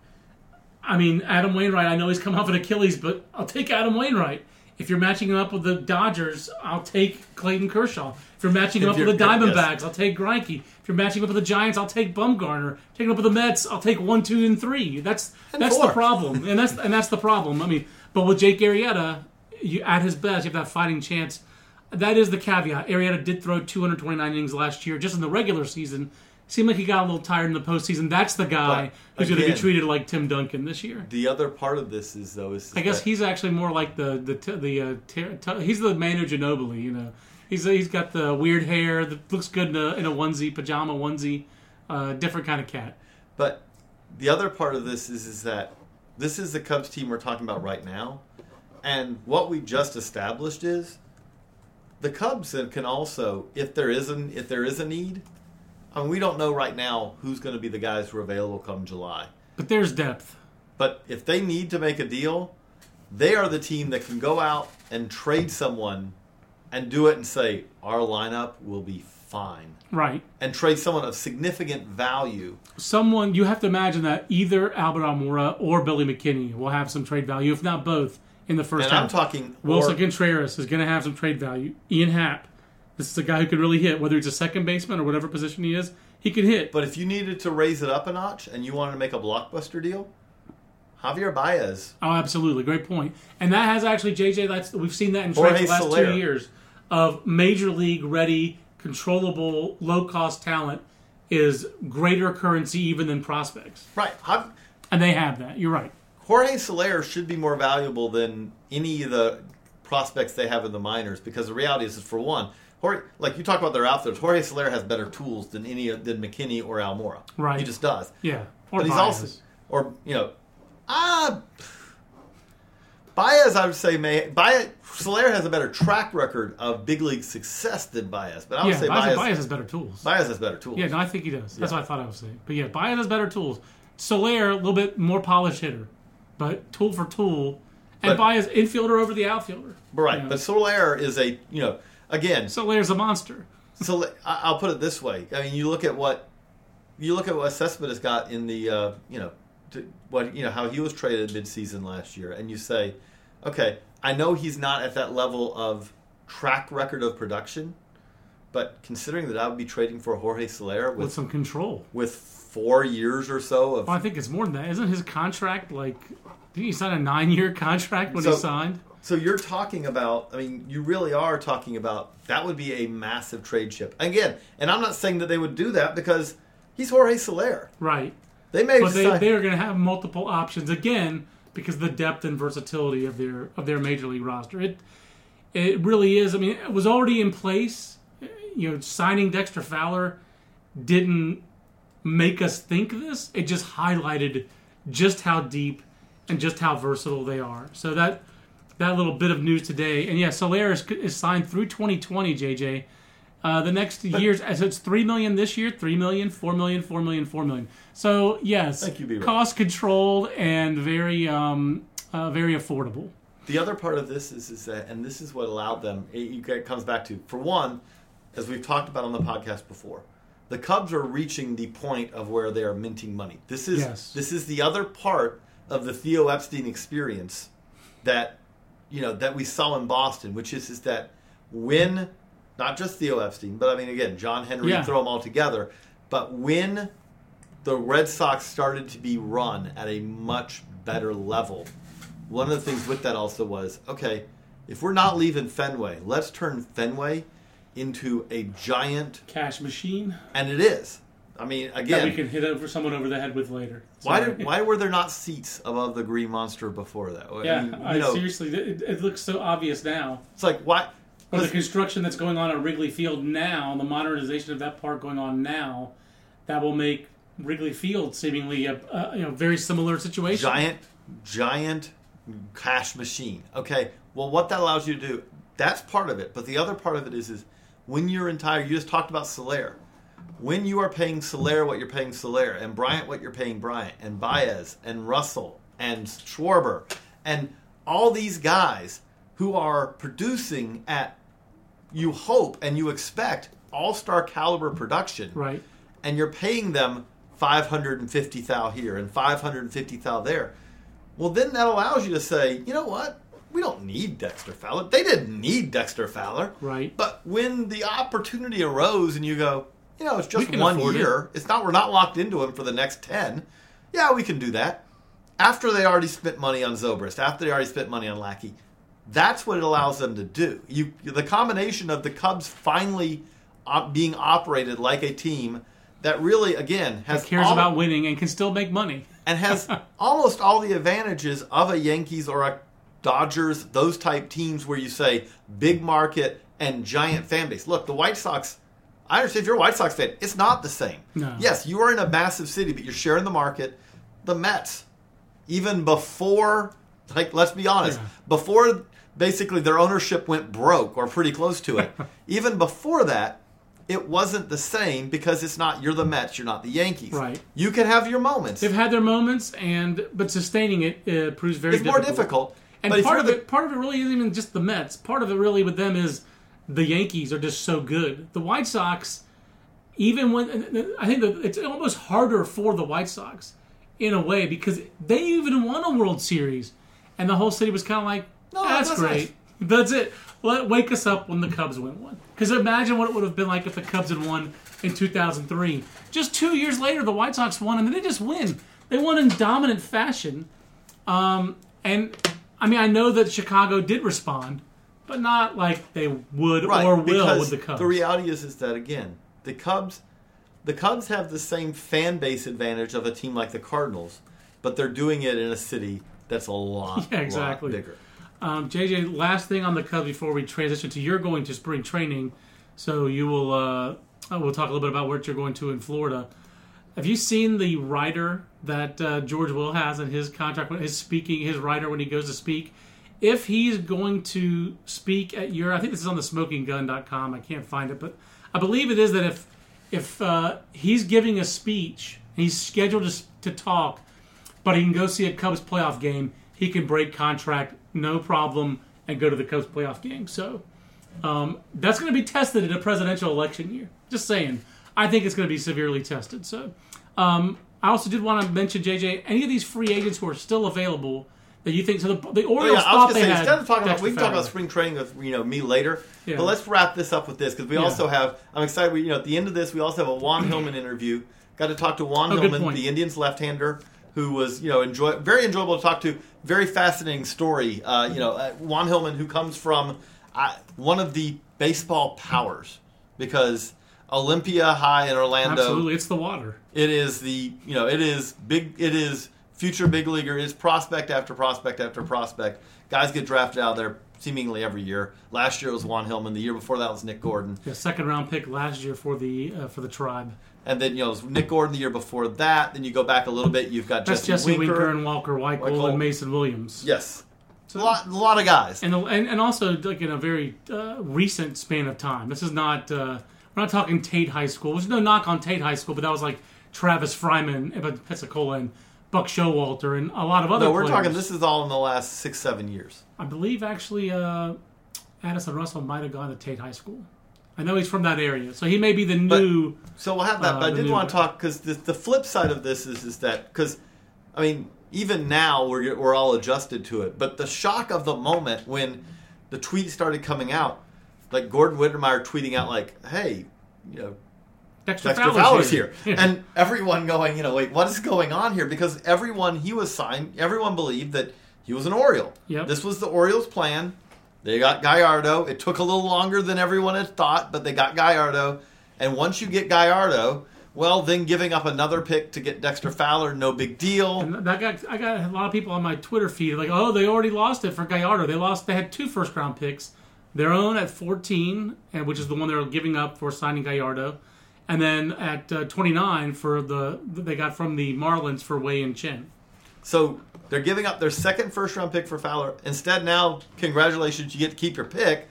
I mean Adam Wainwright. I know he's come off an Achilles, but I'll take Adam Wainwright. If you're matching him up with the Dodgers, I'll take Clayton Kershaw. If you're matching him up with the Diamondbacks, yes. I'll take Greinke. If you're matching him up with the Giants, I'll take Bumgarner. Taking him up with the Mets, I'll take one, two, and three. That's And that's four. the problem, and that's and that's the problem. I mean, but with Jake Arrieta, you at his best, you have that fighting chance. That is the caveat. Arrieta did throw 229 innings last year, just in the regular season. Seemed like he got a little tired in the postseason. That's the guy But, who's going to be treated like Tim Duncan this year. the other part of this is though is I guess he's actually more like the the the uh, ter- t- he's the Manu Ginobili. You know, he's he's got the weird hair that looks good in a, in a onesie, pajama onesie, uh, different kind of cat. But the other part of this is is that this is the Cubs team we're talking about right now, and what we just established is the Cubs can also, if there is an if there is a need, I mean we don't know right now who's going to be the guys who are available come July. But there's depth. But if they need to make a deal, they are the team that can go out and trade someone and do it and say our lineup will be fine Right. and trade someone of significant value. someone you have to imagine that either Albert Almora or Billy McKinney will have some trade value, if not both, in the first And I'm half. talking Willson or- Contreras is going to have some trade value. Ian Happ, this is a guy who can really hit, whether he's a second baseman or whatever position he is. He can hit. But if you needed to raise it up a notch and you wanted to make a blockbuster deal, Javier Baez. Oh, absolutely, great point. And that has actually JJ. That's we've seen that in Jorge the last Soler. two years of major league ready, controllable, low cost talent is greater currency even than prospects, Right. Jav- and they have that. You're right. Jorge Soler should be more valuable than any of the prospects they have in the minors because the reality is, is for one, Jorge, like you talk about their outfielders, Jorge Soler has better tools than any of- than McKinney or Almora. Right. He just does. Yeah, or But he's Baez. also, or you know, ah, Baez, I would say, may Baez, Soler has a better track record of big league success than Baez, but I would Yeah, say Baez, Baez, Baez has better tools. Baez has better tools. Yeah, no, I think he does. That's Yeah. what I thought I was saying. But yeah, Baez has better tools. Soler, a little bit more polished hitter, but tool for tool. And But- Baez, infielder over the outfielder. right. Yeah. But Soler is a you know again. Soler's a monster. So I'll put it this way. I mean, you look at what you look at what Cespedes got in the uh, you know to, what you know how he was traded midseason last year, and you say, okay, I know he's not at that level of track record of production, but considering that I would be trading for Jorge Soler With with some control. with four years or so of Well, I think it's more than that. Isn't his contract like? Did he sign a nine-year contract when So- he signed? So you're talking about, I mean, you really are talking about that would be a massive trade ship. Again, and I'm not saying that they would do that because he's Jorge Soler. Right. They may But they, decide, they are going to have multiple options again because of the depth and versatility of their of their major league roster. It it really is. I mean, it was already in place. You know, signing Dexter Fowler didn't make us think this. It just highlighted just how deep and just how versatile they are. So that that little bit of news today, and yeah, Soler is, signed through 2020. JJ. Uh, the next years, as it's three million this year, three million, four million, four million, four million. So yes, Thank you, cost controlled and very, um, uh, very affordable. the other part of this is, is that, and this is what allowed them, it, it comes back to, for one, as we've talked about on the podcast before, the Cubs are reaching the point of where they are minting money. This is Yes. this is the other part of the Theo Epstein experience that you know that we saw in Boston, which is is that when not just Theo Epstein, but I mean again John Henry, Yeah. throw them all together, but when the Red Sox started to be run at a much better level, one of the things with that also was okay, if we're not leaving Fenway, let's turn Fenway into a giant, Cash machine and it is. I mean, again, that we can hit over someone over the head with later. why did, why were there not seats above the Green Monster before that? I Yeah, mean, I, you know, seriously, it, it looks so obvious now. it's like why? Or the construction that's going on at Wrigley Field now, the modernization of that park going on now, that will make Wrigley Field seemingly a, a you know very similar situation. giant, giant cash machine. Okay, well, what that allows you to do, that's part of it. But the other part of it is, is when you're entire, you just talked about Soler. When you are paying Soler what you're paying Soler, and Bryant what you're paying Bryant, and Baez, and Russell, and Schwarber, and all these guys who are producing at, you hope and you expect, all star caliber production Right. and you're paying them 550 thou here and 550 thou there, well, then that allows you to say, you know what? We don't need Dexter Fowler. They didn't need Dexter Fowler. Right. But when the opportunity arose and you go, you know, it's just one year. It's not we're not locked into him for the next 10. Yeah, we can do that. After they already spent money on Zobrist, after they already spent money on Lackey, that's what it allows them to do. You, the combination of the Cubs finally op- being operated like a team that really, again, has That cares all- about winning and can still make money. and has almost all the advantages of a Yankees or a Dodgers, those type teams where you say big market and giant fan base. Look, the White Sox. I understand if you're a White Sox fan, it's not the same. No. Yes, you are in a massive city, but you're sharing the market. The Mets, even before, like, let's be honest, Yeah. before basically their ownership went broke or pretty close to it, even before that, it wasn't the same because it's not you're the Mets, you're not the Yankees. Right. You can have your moments. They've had their moments, and but sustaining it uh, proves very it's more difficult. And part of the- it, part of it really isn't even just the Mets. Part of it really with them is the Yankees are just so good. The White Sox, even when I think that it's almost harder for the White Sox in a way because they even won a World Series, and the whole city was kind of like, No, "That's, that's great, that's it." Let wake us up when the Cubs win one. Because imagine what it would have been like if the Cubs had won in 2003. Just two years later, the White Sox won, and they didn't just win; they won in dominant fashion. Um, and I mean, I know that Chicago did respond, but not like they would right, or will with the Cubs. The reality is, is that again, the Cubs, the Cubs have the same fan base advantage of a team like the Cardinals, but they're doing it in a city that's a lot, Yeah, exactly. lot bigger. Um, JJ, last thing on the Cubs before we transition to you're going to spring training, so you will uh, uh, we'll talk a little bit about what you're going to in Florida. Have you seen the writer that uh, George Will has in his contract? His speaking, his writer when he goes to speak, if he's going to speak at your, I think this is on the smokinggun.com. I can't find it, but I believe it is that if if uh, he's giving a speech, he's scheduled to, to talk, but he can go see a Cubs playoff game, he can break contract no problem and go to the Cubs playoff game. So um, that's going to be tested in a presidential election year. Just saying. I think it's going to be severely tested. So um, I also did want to mention, JJ, any of these free agents who are still available that you think. So the, the Orioles Oh, yeah, thought they say had. instead of talking about we can talk about spring training with you know me later. Yeah. But let's wrap this up with this because we Yeah. also have. I'm excited. We you know at the end of this we also have a Juan Hillman interview. Got to talk to Juan Oh, Hillman, the Indians left-hander, who was you know enjoy very enjoyable to talk to. Very fascinating story. Uh, you know uh, Juan Hillman, who comes from uh, one of the baseball powers because Olympia High in Orlando. Absolutely, it's the water. It is the you know it is big. It is future big leaguer. is prospect after prospect after prospect. Guys get drafted out there seemingly every year. Last year it was Juan Hillman. The year before that was Nick Gordon. The second round pick last year for the uh, for the tribe. And then you know it was Nick Gordon the year before that. Then you go back a little bit. You've got That's Jesse, Jesse Winker, Winker. and Walker Weickel, Weickel. and Mason Williams. yes, a lot, a lot of guys. And, and and also like in a very uh, recent span of time. This is not uh, we're not talking Tate High School. There's no knock on Tate High School, but that was like Travis Fryman, and Pensacola, and Buck Showalter, and a lot of other. No, we're players. talking. This is all in the last six, seven years. I believe actually uh, Addison Russell might have gone to Tate High School. I know he's from that area, so he may be the new. So we'll have that. Uh, but I did want to talk because the, the flip side of this is is that because I mean even now we're we're all adjusted to it. But the shock of the moment when the tweet started coming out, like Gordon Wittenmyer tweeting out like, "Hey, you know, Dexter, Dexter Fowler's, here, here. and everyone going, you know, wait, what is going on here? Because everyone he was signed, everyone believed that he was an Oriole. Yep. This was the Orioles' plan. They got Gallardo. It took a little longer than everyone had thought, but they got Gallardo. And once you get Gallardo, well, then giving up another pick to get Dexter Fowler, no big deal. And that got I got a lot of people on my Twitter feed like, oh, they already lost it for Gallardo. They lost. They had two first round picks, their own at 14, and which is the one they're giving up for signing Gallardo, and then at uh, 29 for the they got from the Marlins for Wei-Yin Chen. So they're giving up their second first round pick for Fowler. Instead, now, congratulations, you get to keep your pick.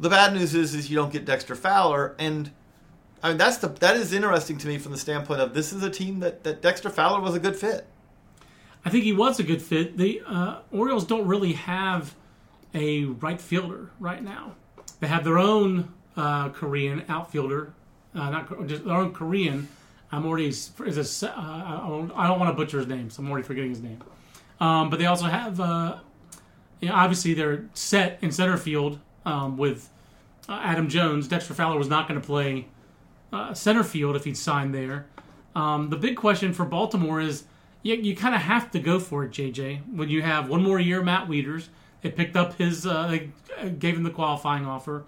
The bad news is, is you don't get Dexter Fowler, and I mean that's the that is interesting to me from the standpoint of this is a team that, that Dexter Fowler was a good fit. I think he was a good fit. The uh, Orioles don't really have a right fielder right now. They have their own uh, Korean outfielder, uh, not just their own Korean. I'm already is a, uh, I don't- I don't want to butcher his name, so I'm already forgetting his name. Um, but they also have, uh, you know, obviously they're set in center field um, with uh, Adam Jones. Dexter Fowler was not going to play uh, center field if he'd signed there. Um, the big question for Baltimore is you, you kind of have to go for it, JJ. When you have one more year, Matt Wieters, they picked up his, uh, they uh, gave him the qualifying offer.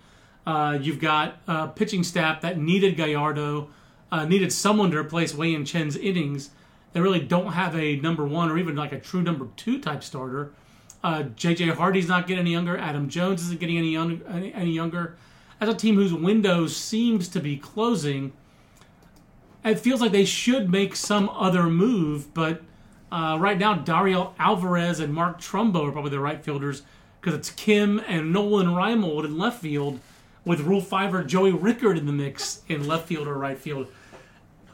Uh, you've got a pitching staff that needed Gallardo, uh, needed someone to replace Wei-Yin Chen's innings. They really don't have a number one or even like a true number two type starter. Uh, JJ Hardy's not getting any younger. Adam Jones isn't getting any, any, any younger. As a team whose window seems to be closing, it feels like they should make some other move, but uh, right now Dariel Alvarez and Mark Trumbo are probably the right fielders because it's Kim and Nolan Reimold in left field with Rule Fiver Joey Rickard in the mix in left field or right field.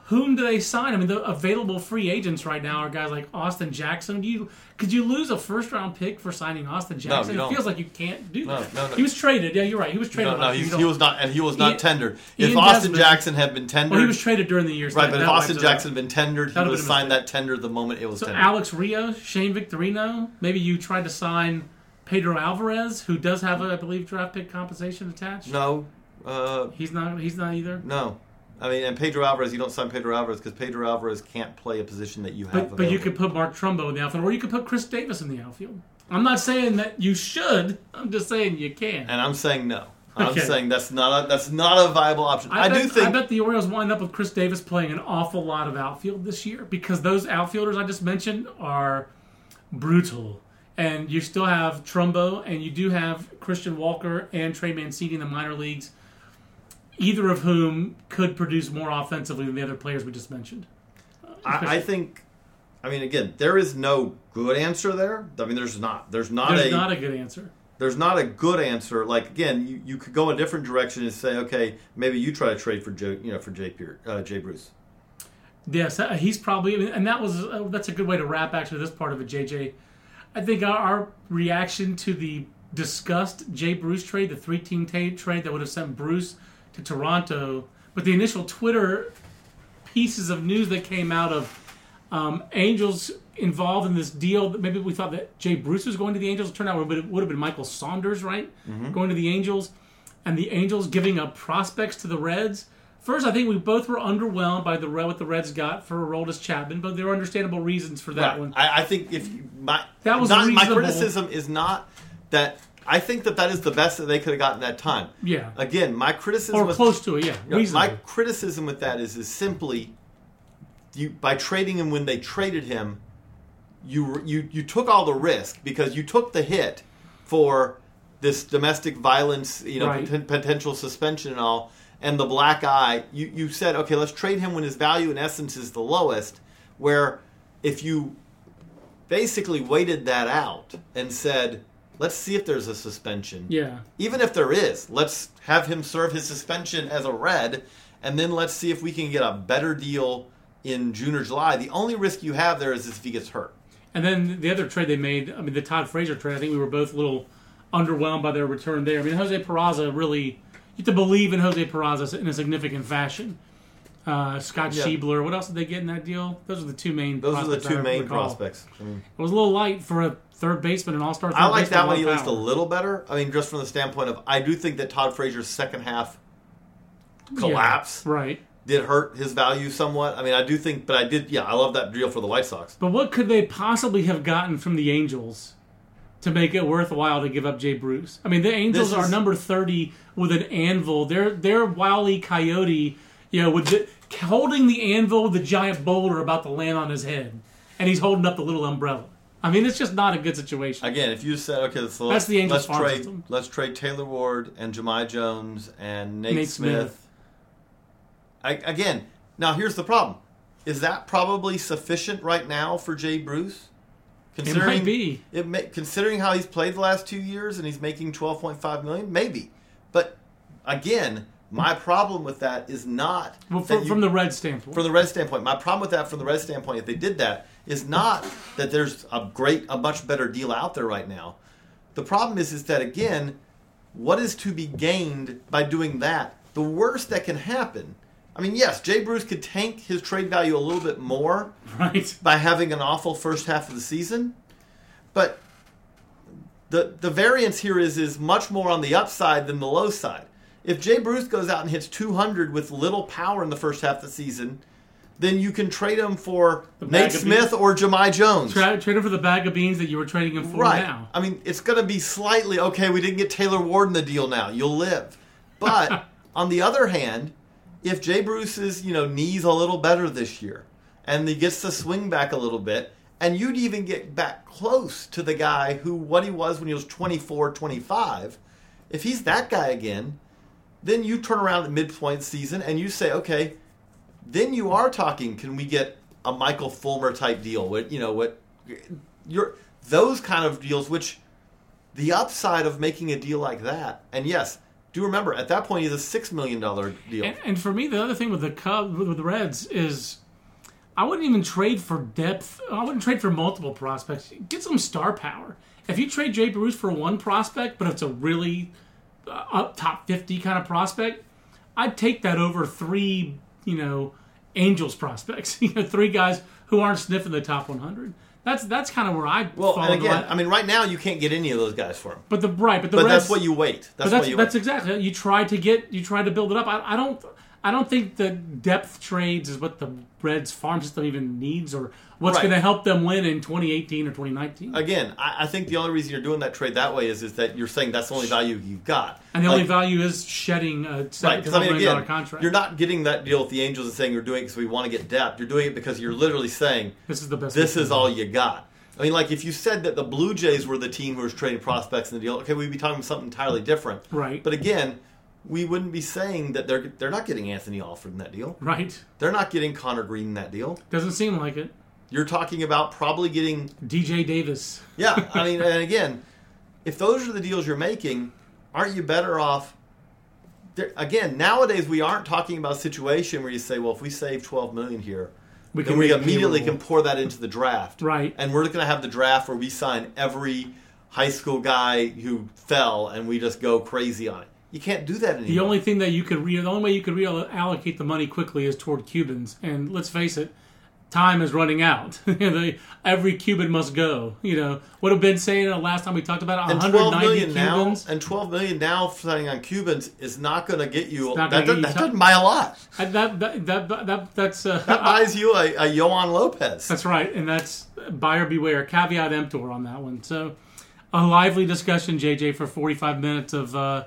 Whom do they sign? I mean, the available free agents right now are guys like Austin Jackson. Do you could you lose a first round pick for signing Austin Jackson? you it feels like you can't do No, that. no, no. He was traded. Yeah, you're right. He was traded. No, no, last year. he's, You he was not, and he was not Ian- tendered. If Austin Desmond- Jackson had been tendered, Well, he was traded during the year. right, that- but if Austin wipes it out. Jackson had been tendered, he would have have been a signed that tender the moment it was So tendered. Alex Rios, Shane Victorino, maybe you tried to sign Pedro Alvarez, who does have a, I believe, draft pick compensation attached. no, uh, He's not. He's not either. no. I mean, and Pedro Alvarez, you don't sign Pedro Alvarez because Pedro Alvarez can't play a position that you have. But, but you could put Mark Trumbo in the outfield, or you could put Chris Davis in the outfield. I'm not saying that you should. I'm just saying you can. and I'm saying no. I'm Okay. saying that's not a that's not a viable option. I, bet, do think I bet the Orioles wind up with Chris Davis playing an awful lot of outfield this year because those outfielders I just mentioned are brutal. And you still have Trumbo, and you do have Christian Walker and Trey Mancini in the minor leagues, either of whom could produce more offensively than the other players we just mentioned. I, I think I mean, again, there is no good answer there. I mean, there's not. There's not There's a not a good answer. there's not a good answer. Like again, you, you could go a different direction and say, okay, maybe you try to trade for Joe, you know, for Jay Pier, uh, Jay Bruce. Yes, uh, he's probably, and that was uh, that's a good way to wrap actually this part of it, JJ. I think our, our reaction to the discussed Jay Bruce trade, the three-team ta- trade that would have sent Bruce to Toronto, but the initial Twitter pieces of news that came out of um, Angels involved in this deal. Maybe we thought that Jay Bruce was going to the Angels. It turned out it would have been- would have been Michael Saunders, right, going to the Angels, and the Angels giving up prospects to the Reds. First, I think we both were underwhelmed by the what the Reds got for Aroldis Chapman, but there are understandable reasons for that Right. one. I, I think if you, my That was not, my criticism is not that I think that that is the best that they could have gotten that time. Yeah. Again, my criticism or with- close to it, yeah. you know, my criticism with that is is simply you by trading him when they traded him, you you you took all the risk because you took the hit for this domestic violence, you know, Right. poten- potential suspension and all, and the black eye. You you said okay, let's trade him when his value in essence is the lowest. Where if you basically waited that out and said, let's see if there's a suspension yeah. even if there is, let's have him serve his suspension as a red, and then let's see if we can get a better deal in June or July. The only risk you have there is if he gets hurt. And then the other trade they made, I mean, the Todd Frazier trade, I think we were both a little underwhelmed by their return there. I mean, Jose Peraza really, you have to believe in Jose Peraza in a significant fashion. Uh, Scott Yeah. Schebler, what else did they get in that deal? Those are the two main. Those are the two I main recall. prospects. I, mean, It was a little light for a third baseman, an all-star. I like that one at least a little better. I mean, just from the standpoint of, I do think that Todd Frazier's second half collapse Yeah, right. did hurt his value somewhat. I mean, I do think, but I did, yeah, I love that deal for the White Sox. But what could they possibly have gotten from the Angels to make it worthwhile to give up Jay Bruce? I mean, the Angels This are number thirty with an anvil. They're they're Wile E. Coyote, you know, with the, holding the anvil the giant boulder about to land on his head, and he's holding up the little umbrella. I mean, it's just not a good situation. Again, if you said, okay, so That's let's, the Angels let's trade, system. let's trade Taylor Ward and Jahmai Jones and Nate, Nate Smith. Smith. I, again, now here's the problem: is that probably sufficient right now for Jay Bruce? Might be. It may, considering how he's played the last two years and he's making twelve point five million, maybe. But again, my problem with that is not Well, from, you- from the Red standpoint, from the red standpoint. My problem with that, from the red standpoint, if they did that, is not that there's a great, a much better deal out there right now. The problem is, is that again, what is to be gained by doing that? The worst that can happen. I mean, yes, Jay Bruce could tank his trade value a little bit more right? by having an awful first half of the season, but the the variance here is is much more on the upside than the low side. If Jay Bruce goes out and hits 200 with little power in the first half of the season, then you can trade him for Nate Smith beans. or Jahmai Jones. Tra- trade him for the bag of beans that you were trading him for right. now. I mean, it's going to be slightly okay. We didn't get Taylor Ward in the deal. Now you'll live. But on the other hand, if Jay Bruce's you know knees a little better this year, and he gets the swing back a little bit, and you'd even get back close to the guy who what he was when he was 24, 25, if he's that guy again, then you turn around at midpoint season and you say, okay, then you are talking. Can we get a Michael Fulmer type deal? What you know? What you're those kind of deals, which the upside of making a deal like that, and yes, do remember at that point he's a six million dollar deal. And, and for me, the other thing with the Cubs, with the Reds, is I wouldn't even trade for depth. I wouldn't trade for multiple prospects. Get some star power. If you trade Jay Bruce for one prospect, but it's a really uh, up top fifty kind of prospect, I'd take that over three, you know, Angels prospects. you know, three guys who aren't sniffing the top one hundred. That's that's kind of where I well, fall and again. I mean, right now you can't get any of those guys for him. but the right, but the But Reds, that's what you wait. That's, but that's what you that's wait. exactly you try to get you try to build it up. I, I don't I don't think the depth trades is what the Reds farm system even needs or what's Right. going to help them win in 2018 or 2019. Again, I, I think the only reason you're doing that trade that way is is that you're saying that's the only value you've got. and the only value is shedding a Right, I mean, again, contract. you're not getting that deal with the Angels and saying you're doing it because we want to get depth. You're doing it because you're literally saying this is the best. this is all you got. I mean, like if you said that the Blue Jays were the team who was trading prospects in the deal, okay, we'd be talking about something entirely different. Right. But again, we wouldn't be saying that they're they're not getting Anthony Alford in that deal. right. They're not getting Conner Greene in that deal. Doesn't seem like it. You're talking about probably getting DJ Davis. Yeah, I mean, and again, if those are the deals you're making, aren't you better off? There, again, nowadays we aren't talking about a situation where you say, well, if we save 12 million here, We then can we immediately can pour that into the draft. Right. And we're going to have the draft where we sign every high school guy who fell and we just go crazy on it. You can't do that anymore. The only thing that you could re- the only way you could reallocate the money quickly is toward Cubans, and let's face it, time is running out. Every Cuban must go. You know what have been saying the last time we talked about it, and 12 190 million Cubans. now, and 12 million now signing on Cubans is not going to get you. That, you that doesn't buy a lot. That, that, that, that, that- that's uh, That buys you a, a Yoan Lopez. That's right, and that's buyer beware. Caveat emptor on that one. So, a lively discussion, JJ, for 45 minutes of uh,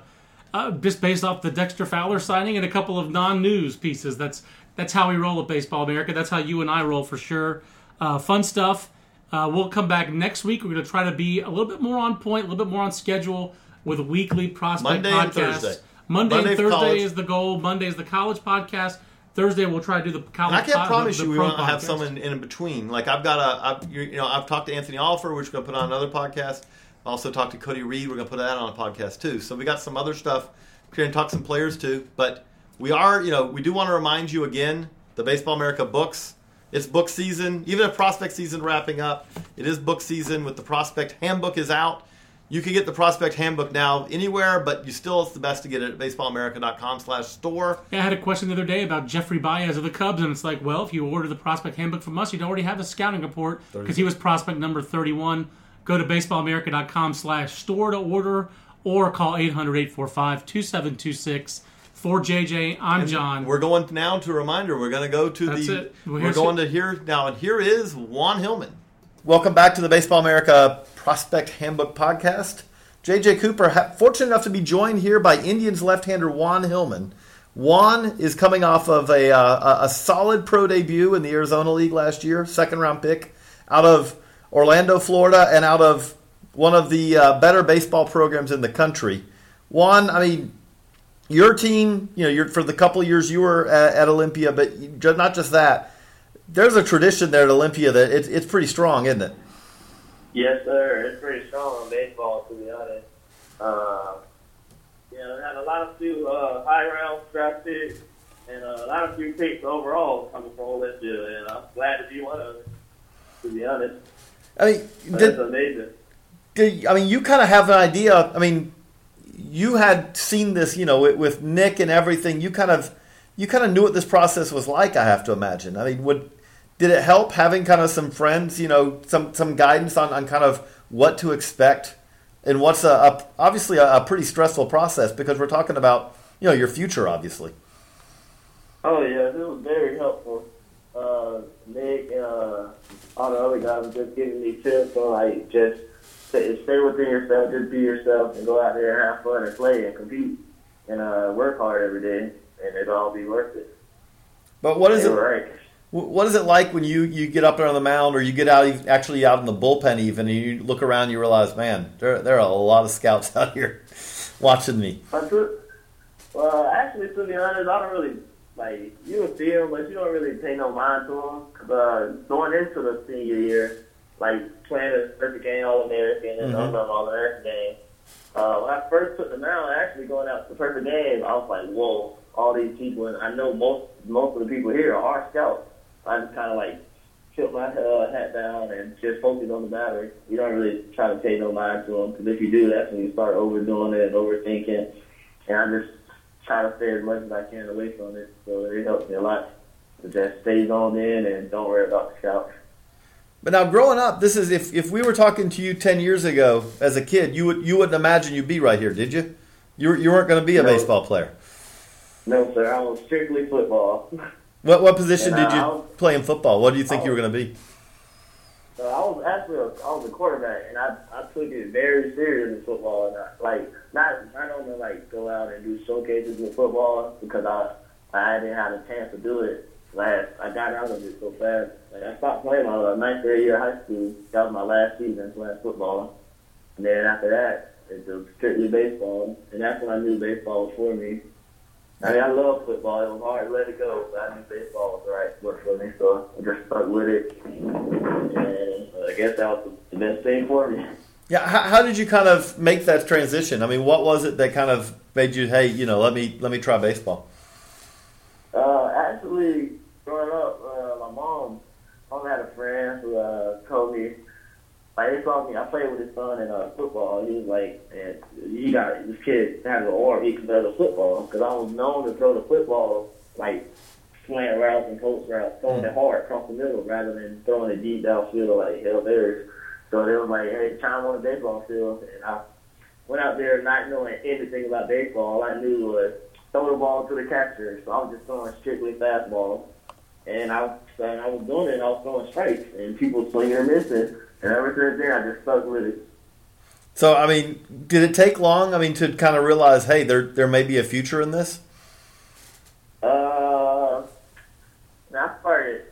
uh, just based off the Dexter Fowler signing and a couple of non-news pieces. That's that's how we roll at Baseball America. That's how you and I roll for sure. Uh, fun stuff. Uh, we'll come back next week. We're going to try to be a little bit more on point, a little bit more on schedule with weekly prospect Monday and podcasts. Thursday. Monday, Monday and Thursday college. is the goal. Monday is the college podcast. Thursday we'll try to do the college. And I can't pod- promise the- you we won't have someone in between. Like I've got a, I've, you you know, I've talked to Anthony Oliver, which we're going to put on another podcast. Also talked to Cody Reed. We're going to put that on a podcast too. So we got some other stuff. We're going to talk some players too. But we are, you know, we do want to remind you again, the Baseball America books. It's book season. Even if prospect season wrapping up, it is book season. With the prospect handbook is out. You can get the prospect handbook now anywhere, but you still it's the best to get it at baseballamerica.com/store. Yeah, I had a question the other day about Jeffrey Baez of the Cubs, and it's like, well, if you order the prospect handbook from us, you'd already have the scouting report because he was prospect number 31. Go to baseballamerica.com slash store to order or call 800-845-2726. For JJ, I'm John. We're going now to a reminder. We're going to go to That's the. it. Well, We're going it. to here now, and here is Juan Hillman. Welcome back to the Baseball America Prospect Handbook Podcast. JJ Cooper, fortunate enough to be joined here by Indians left-hander Juan Hillman. Juan is coming off of a, uh, a a solid pro debut in the Arizona League last year, second round pick out of Orlando, Florida, and out of one of the uh, better baseball programs in the country. Juan, I mean, your team, you know, for the couple years you were at, at Olympia, but you- not just that. There's a tradition there at Olympia that it's, it's pretty strong, isn't it? Yes, sir. It's pretty strong on baseball, to be honest. Uh, you know, had a lot of few uh, high round draft picks and uh, a lot of few picks overall coming from Olympia, and I'm glad to be one of them. To be honest, I mean, did, it's amazing. did- I mean, you kind of have an idea. I mean, you had seen this, you know, with, with Nick and everything. You kind of, you kind of knew what this process was like. I have to imagine. I mean, would did it help having kind of some friends, you know, some some guidance on, on kind of what to expect and what's a, a obviously a, a pretty stressful process because we're talking about you know your future, obviously. Oh yeah, it was very helpful. Uh, Nick uh, all the other guys were just giving me tips on like just stay, stay within yourself, just be yourself, and go out there and have fun and play and compete and uh, work hard every day, and it'll all be worth it. But what is it? right. What is it like when you, you get up there on the mound or you get out actually out in the bullpen even and you look around and you realize, man, there, there are a lot of scouts out here watching me. Well, actually, to be honest, I don't really like you will see them, but you don't really pay no mind to them. Cause, uh, going into the senior year, like playing a perfect game All American and Mhm. mm All American game. Uh, when I first took the mound, actually going out to the perfect game, I was like, whoa, all these people, and I know most most of the people here are scouts. I just kind of like put my uh, hat down and just focus on the batter. You don't really try to pay no mind to them because if you do, that's when you start overdoing it and overthinking. And I just try to stay as much as I can away from it. So it helps me a lot to just stay on in and don't worry about the scouts. But now growing up, this is if, if we were talking to you 10 years ago as a kid, you, would, you wouldn't imagine you'd be right here, did you? You, you weren't going to be a No. baseball player. No, sir, I was strictly football. What, what position And, did uh, you I was- play in football? What do you think I you were going to be? So I was actually a, I was a quarterback, and I I took it very serious in football, and I, like not don't know like go out and do showcases with football because I I didn't have a chance to do it last. I got out of it so fast. Like I stopped playing my uh, ninth grade year of high school. That was my last season playing football, and then after that it was strictly baseball, and that's when I knew baseball was for me. I mean, I love football. It was hard to let it go, but I knew baseball was the right sport for me, so I just stuck with it. And uh, I guess that was the best thing for me. Yeah, how, how did you kind of make that transition? I mean, what was it that kind of made you, hey, you know, let me let me try baseball? Uh, actually, growing up, uh, my mom, mom had a friend who uh, told me, like, he saw me, I played with his son in uh, football. He was like, man, you got, this kid has an arm, he can throw the football. Because I was known to throw the football, like, slant routes and coast routes, throwing it hard across the middle rather than throwing it deep downfield like Hell Bears. So they was like, hey, chime on the baseball field. And I went out there not knowing anything about baseball. All I knew was throw the ball to the catcher. So I was just throwing strictly fastball. And I, and I was doing it, and I was throwing strikes, and people swinging and missing. And ever since then, I just stuck with it. So, I mean, did it take long? I mean, to kind of realize, hey, there there may be a future in this. Uh, I started.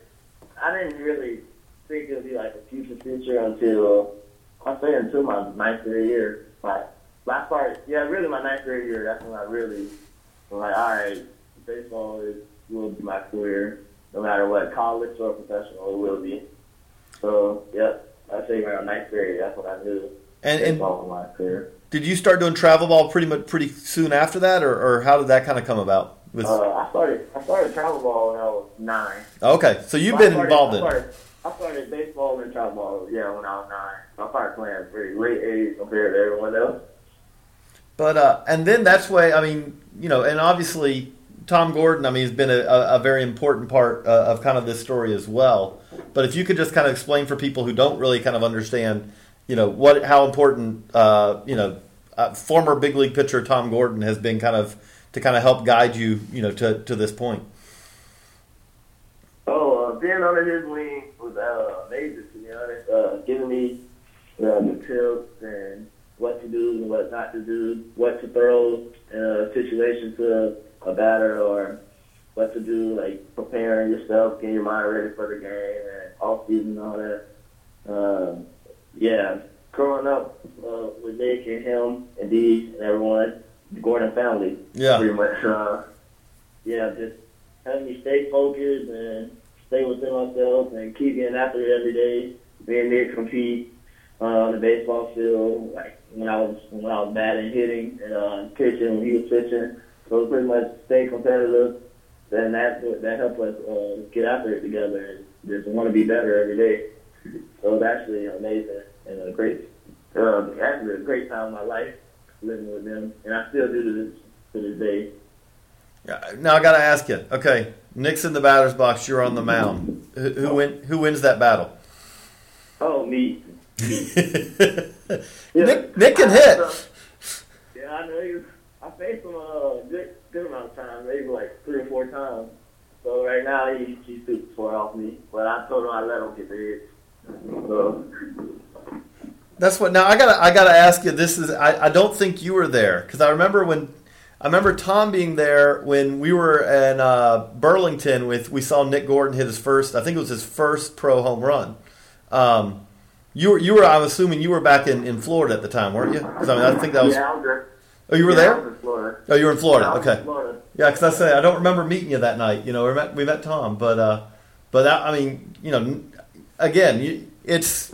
I didn't really think it would be like a future future until I say until my ninth grade year. Like last part, yeah, really my ninth grade year. That's when I really was like, all right, baseball is will be my career, no matter what, college or professional, it will be. So, yep, I say around ninth grade. That's when I knew And, and my career. did you start doing travel ball pretty much pretty soon after that, or, or how did that kind of come about? With, Uh, I started. I started travel ball when I was nine. okay, so you've I been started- involved in. it. started, I started baseball and travel ball, yeah, when I was nine. I started playing pretty late age compared to everyone else. But uh, and then that's way I mean, you know, and obviously Tom Gordon, I mean, has been a, a, very important part uh, of kind of this story as well. But if you could just kind of explain for people who don't really kind of understand, you know, what how important, uh, you know, uh, former big league pitcher Tom Gordon has been kind of to kind of help guide you, you know, to to this point. Oh, uh, being under his wing was uh, amazing, to be honest. Uh, giving me the tips and what to do and what not to do, what to throw in a situation to a batter or what to do, like preparing yourself, getting your mind ready for the game and off season and all that. Um, yeah, growing up uh, with Nick and him and Dee and everyone, the Gordon family, Yeah. pretty much. Uh, yeah, just having me stay focused and stay within myself and keep getting after it every day. Being there Nick compete uh, on the baseball field, like when I was when I was batting, hitting, and uh, pitching when he was pitching. So pretty much stay competitive. Then that that helped us uh, get after it together and just want to be better every day. So it's actually amazing and a great, uh, actually a great time of my life living with them, and I still do to this to this day. Yeah, Now I got to ask you. Okay, Nick's in the batter's box. You're on the mound. Who, who win? Who wins that battle? Oh, me. Nick, Nick can hit. Yeah, I know. you. I faced him a good, amount of times, maybe like three or four times. So right now he he's super far off me, but I told him I let him get the hits. So That's what. Now I gotta I gotta ask you. This is I, I don't think you were there because I remember when I remember Tom being there when we were in uh, Burlington with we saw Nick Gordon hit his first. I think it was his first pro home run. Um, you were you were I'm assuming you were back in, in Florida at the time, weren't you? 'Cause I mean I think that was. yeah, I was there. Oh, you were Yeah, there. Florida. Oh, you were in Florida. I Okay. in Florida. Yeah, because I say I don't remember meeting you that night. You know, we met we met Tom, but uh, but that, I mean, you know, again, you, it's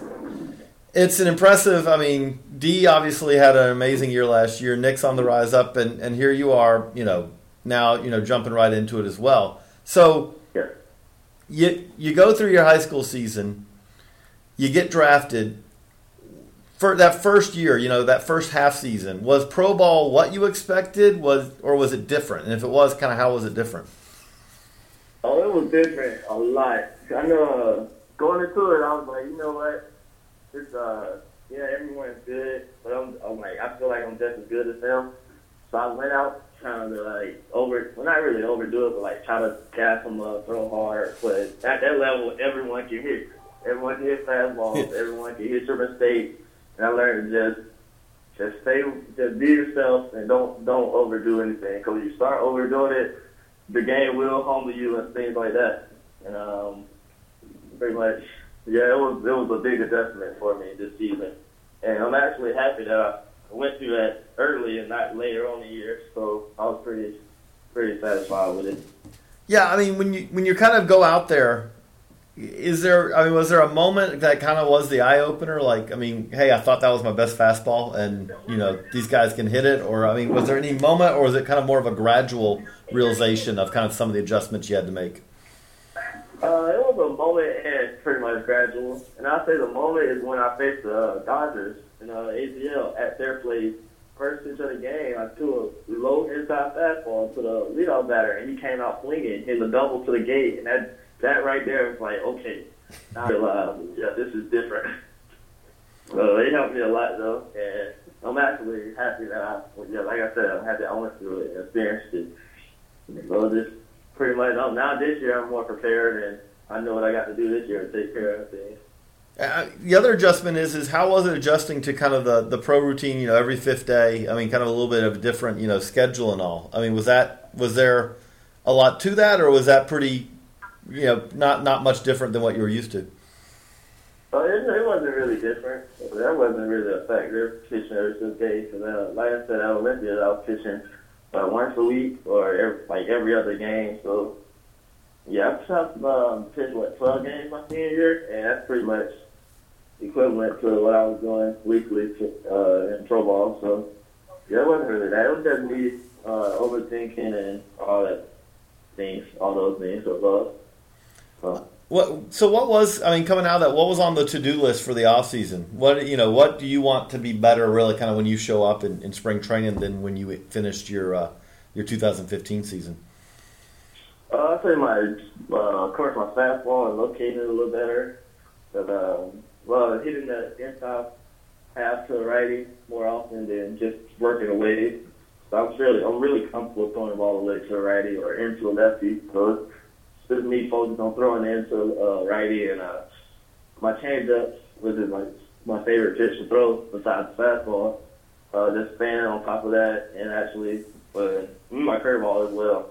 it's an impressive. I mean, Dee obviously had an amazing year last year. Nick's on the rise up, and and here you are. You know, now you know jumping right into it as well. So Yeah. you you go through your high school season, you get drafted. For that first year, you know, that first half season, was pro ball what you expected? Was or was it different? And if it was, kind of how was it different? Oh, it was different a lot. I know uh, going into it, I was like, you know what? It's uh, yeah, everyone's good, but I'm, I'm like, I feel like I'm just as good as them. So I went out trying to like over, well, not really overdo it, but like try to gas them up, throw hard. But at that level, everyone can hit. Everyone can hit fastballs. everyone can hit your mistakes. And I learned just just stay, just be yourself, and don't don't overdo anything. Because you start overdoing it, the game will humble you and things like that. And um, pretty much, yeah, it was it was a big adjustment for me this season, and I'm actually happy that I went through that early and not later on in the year. So I was pretty pretty satisfied with it. Yeah, I mean, when you when you kind of go out there, is there? I mean, was there a moment that kind of was the eye opener? Like, I mean, hey, I thought that was my best fastball, and you know, these guys can hit it. Or, I mean, was there any moment, or was it kind of more of a gradual realization of kind of some of the adjustments you had to make? Uh, it was a moment and pretty much gradual. And I'll say the moment is when I faced the uh, Dodgers in uh, ATL at their place. First pitch of the game, I threw a low inside fastball to the leadoff batter, and he came out swinging, hit a double to the gate, and that that right there was like, okay, I realized, yeah, this is different. So it helped me a lot though, and I'm actually happy that I, yeah, like I said, I'm happy I went through it and experienced it. So just pretty much, um, now this year I'm more prepared and I know what I got to do this year to take care of things. Uh, the other adjustment is is how was it adjusting to kind of the, the pro routine? You know, every fifth day. I mean, kind of a little bit of a different you know schedule and all. I mean, was that was there a lot to that, or was that pretty you know not not much different than what you were used to? Uh, it, it wasn't really different. That wasn't really a factor. Pitching every fifth day. Cause, uh, like I said, at Olympia, I was pitching uh, once a week or every, like every other game. So yeah, I've tried um, pitch what twelve games my senior year, and that's pretty much equivalent to what I was doing weekly uh, in pro ball. So yeah, it wasn't really that. It was just me uh, overthinking and all that things, all those things. So, What so what was I mean coming out of that what was on the to do list for the off season? What you know what do you want to be better really kind of when you show up in, in spring training than when you finished your uh, your 2015 season? Uh, I'd say my, uh, of course, my fastball and locating it a little better. But, um, well, hitting the inside half to the righty more often than just working away. So I'm really, I'm really comfortable throwing the ball to the righty or into a lefty. So it's just me focusing on throwing into uh, righty and uh, my changeup, which is like my favorite pitch to throw besides the fastball. Uh, just staying on top of that and actually, uh, my curveball as well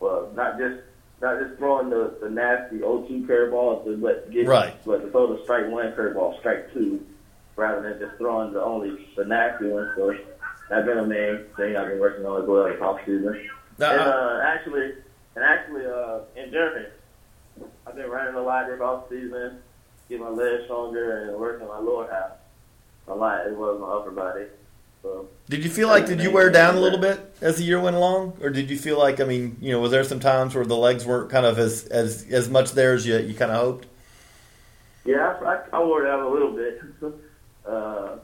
well, not just not just throwing the, the nasty 0-2 curveball, but get Right. but to throw the strike one curveball, strike two, rather than just throwing the only the nasty one. So that's been a main thing I've been working on as well this off season. Now, and uh, actually, and actually, uh, endurance. I've been running a lot this off season, get my legs stronger, and working my lower half a lot as well as my upper body. So Did you feel like did you wear down a little bit as the year went along, or did you feel like I mean you know was there some times where the legs weren't kind of as as as much there as you you kind of hoped? Yeah, I, I, I wore down a little bit. uh,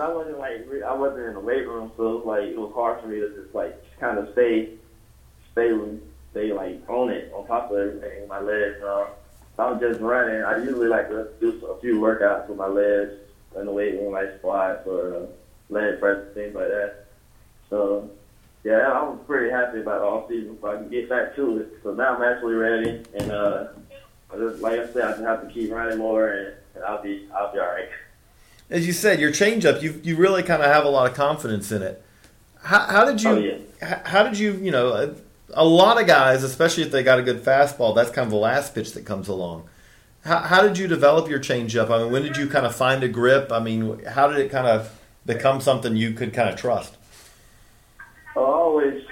I wasn't like re- I wasn't in the weight room, so it was like it was hard for me to just like kind of stay, stay, stay like on it, on top of everything. My legs. Uh, if I was just running. I usually like to do a few workouts with my legs in the weight room, like squats or uh, leg press, things like that. So yeah, I was pretty happy about the off season, so I can get back to it. So now I'm actually ready, and uh, I just, like I said, I just have to keep running more, and, and I'll be I'll be all right. As you said, your changeup you you really kind of have a lot of confidence in it. How, how did you Oh, yeah. how did you you know a, a lot of guys, especially if they got a good fastball, that's kind of the last pitch that comes along. How, how did you develop your changeup? I mean, when did you kind of find a grip? I mean, how did it kind of become something you could kind of trust? I always,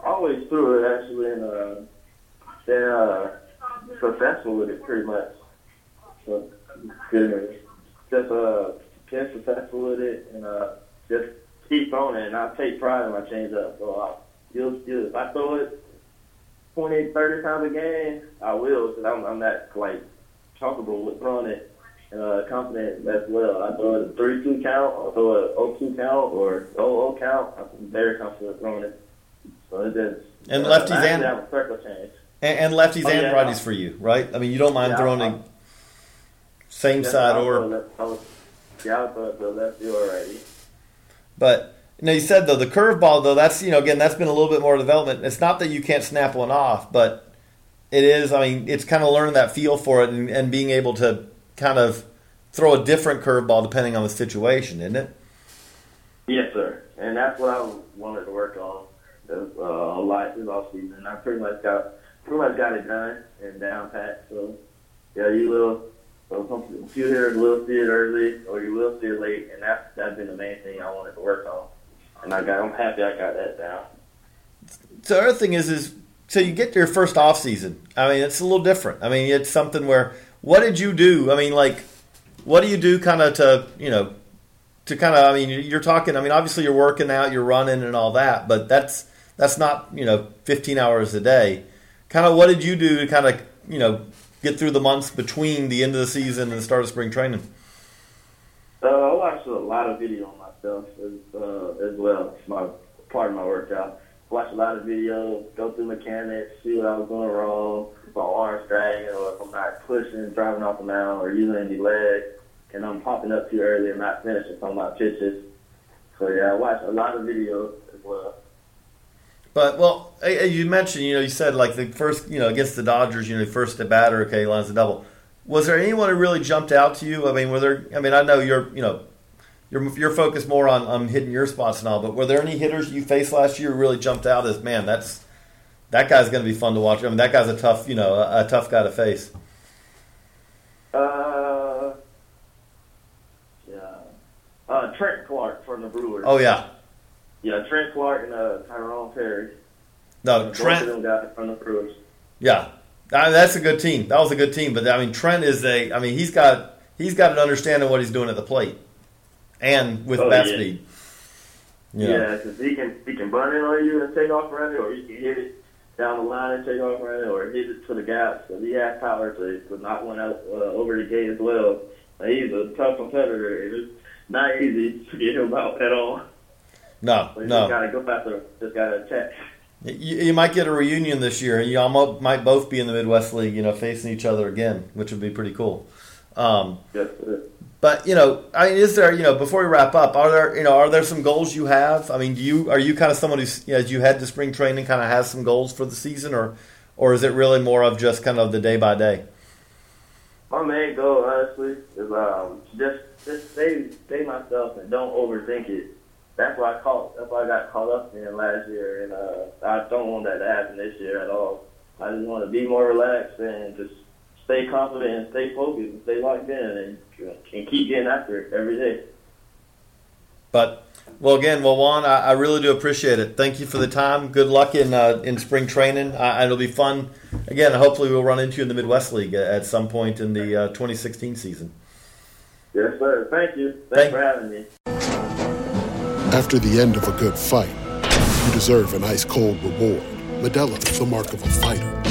always threw it actually, and been uh, successful with it pretty much. So, good. Just uh, been successful with it, and uh, just keep on it. And I take pride in my changeup. So I, you'll, you'll, if I throw it 20, 30 times a game, I will, because I'm, I'm that like comfortable with throwing it. Uh, confident as well. I throw it a 3 2 count, I throw it 0 2 count, or 0 0 count. I'm very comfortable throwing it. So it just. And lefties and- have a circle change. And, and lefties Oh, and yeah. righties for you, right? I mean, you don't mind Yeah, throwing it same Yeah, side I'll or left- I'll- Yeah, I'll throw it to the lefty or righty. But you know, you said though the curveball though that's you know again that's been a little bit more development. It's not that you can't snap one off, but it is. I mean, it's kind of learning that feel for it and, and being able to kind of throw a different curveball depending on the situation, isn't it? Yes, sir. And that's what I wanted to work on uh, a lot this off season. I pretty much got pretty much got it done and down pat. So yeah, you will. So some few hitters will see it early, or you will see it late, and that's that's been the main thing I wanted to work on. And I got. I'm happy I got that down. so the other thing is, is so you get your first off season. I mean, it's a little different. I mean, it's something where what did you do? I mean, like, what do you do, kind of to you know, to kind of? I mean, you're talking. I mean, obviously you're working out, you're running, and all that, but that's that's not you know 15 hours a day. Kind of, what did you do to kind of you know get through the months between the end of the season and the start of spring training? Uh, I watched a lot of video on myself as, uh, as well. It's my part of my workout. Watch a lot of videos, go through mechanics, see what I was doing wrong, if my arm's dragging, or if I'm not pushing, driving off the mound, or using any leg, and I'm popping up too early and not finishing some of my pitches. So yeah, I watched a lot of videos as well. But well, you mentioned, you know, you said like the first, you know, against the Dodgers, you know, first at batter, okay, lines the double. Was there anyone who really jumped out to you? I mean, were there? I mean, I know you're, you know, you're you're focused more on on hitting your spots and all, but were there any hitters you faced last year who really jumped out as man? That's that guy's going to be fun to watch. I mean, that guy's a tough, you know, a, a tough guy to face. Uh, yeah, uh, Trent Clark from the Brewers. Oh yeah, yeah, Trent Clark and uh, Tyrone Perry. No, Trent. of them guys from the Brewers. Yeah, I mean, that's a good team. That was a good team. But I mean, Trent is a. I mean, he's got he's got an understanding of what he's doing at the plate, and with Oh, bat yeah. speed. Yeah, because he can he can burn it on you and take off running, or he can hit it down the line and take off running, or hit it to the gap. So he has power to, to knock one out uh, over the gate as well. He's a tough competitor. It's not easy to get him out at all. No, So you no. just gotta go after, just gotta attack. You, you might get a reunion this year. And you almost might both be in the Midwest League, you know, facing each other again, which would be pretty cool. Um, Just uh, but you know, I mean, is there, you know, before we wrap up, are there, you know, are there some goals you have? I mean, do you are you kind of someone who's, you know, as you head to spring training, kind of has some goals for the season, or or is it really more of just kind of the day by day? my main goal, honestly, is um just just stay stay myself and don't overthink it. That's why I caught. That's why I got caught up in last year, and uh, I don't want that to happen this year at all. I just want to be more relaxed and just stay confident and stay focused and stay locked in and, and keep getting after it every day. But well, again, well, Juan, I, I really do appreciate it. Thank you for the time. Good luck in uh, in spring training. Uh, it'll be fun. Again, hopefully, we'll run into you in the Midwest League at, at some point in the uh, 2016 season. Yes, sir. Thank you. Thank- Thanks for having me. After the end of a good fight, you deserve an ice cold reward. Modelo is the mark of a fighter.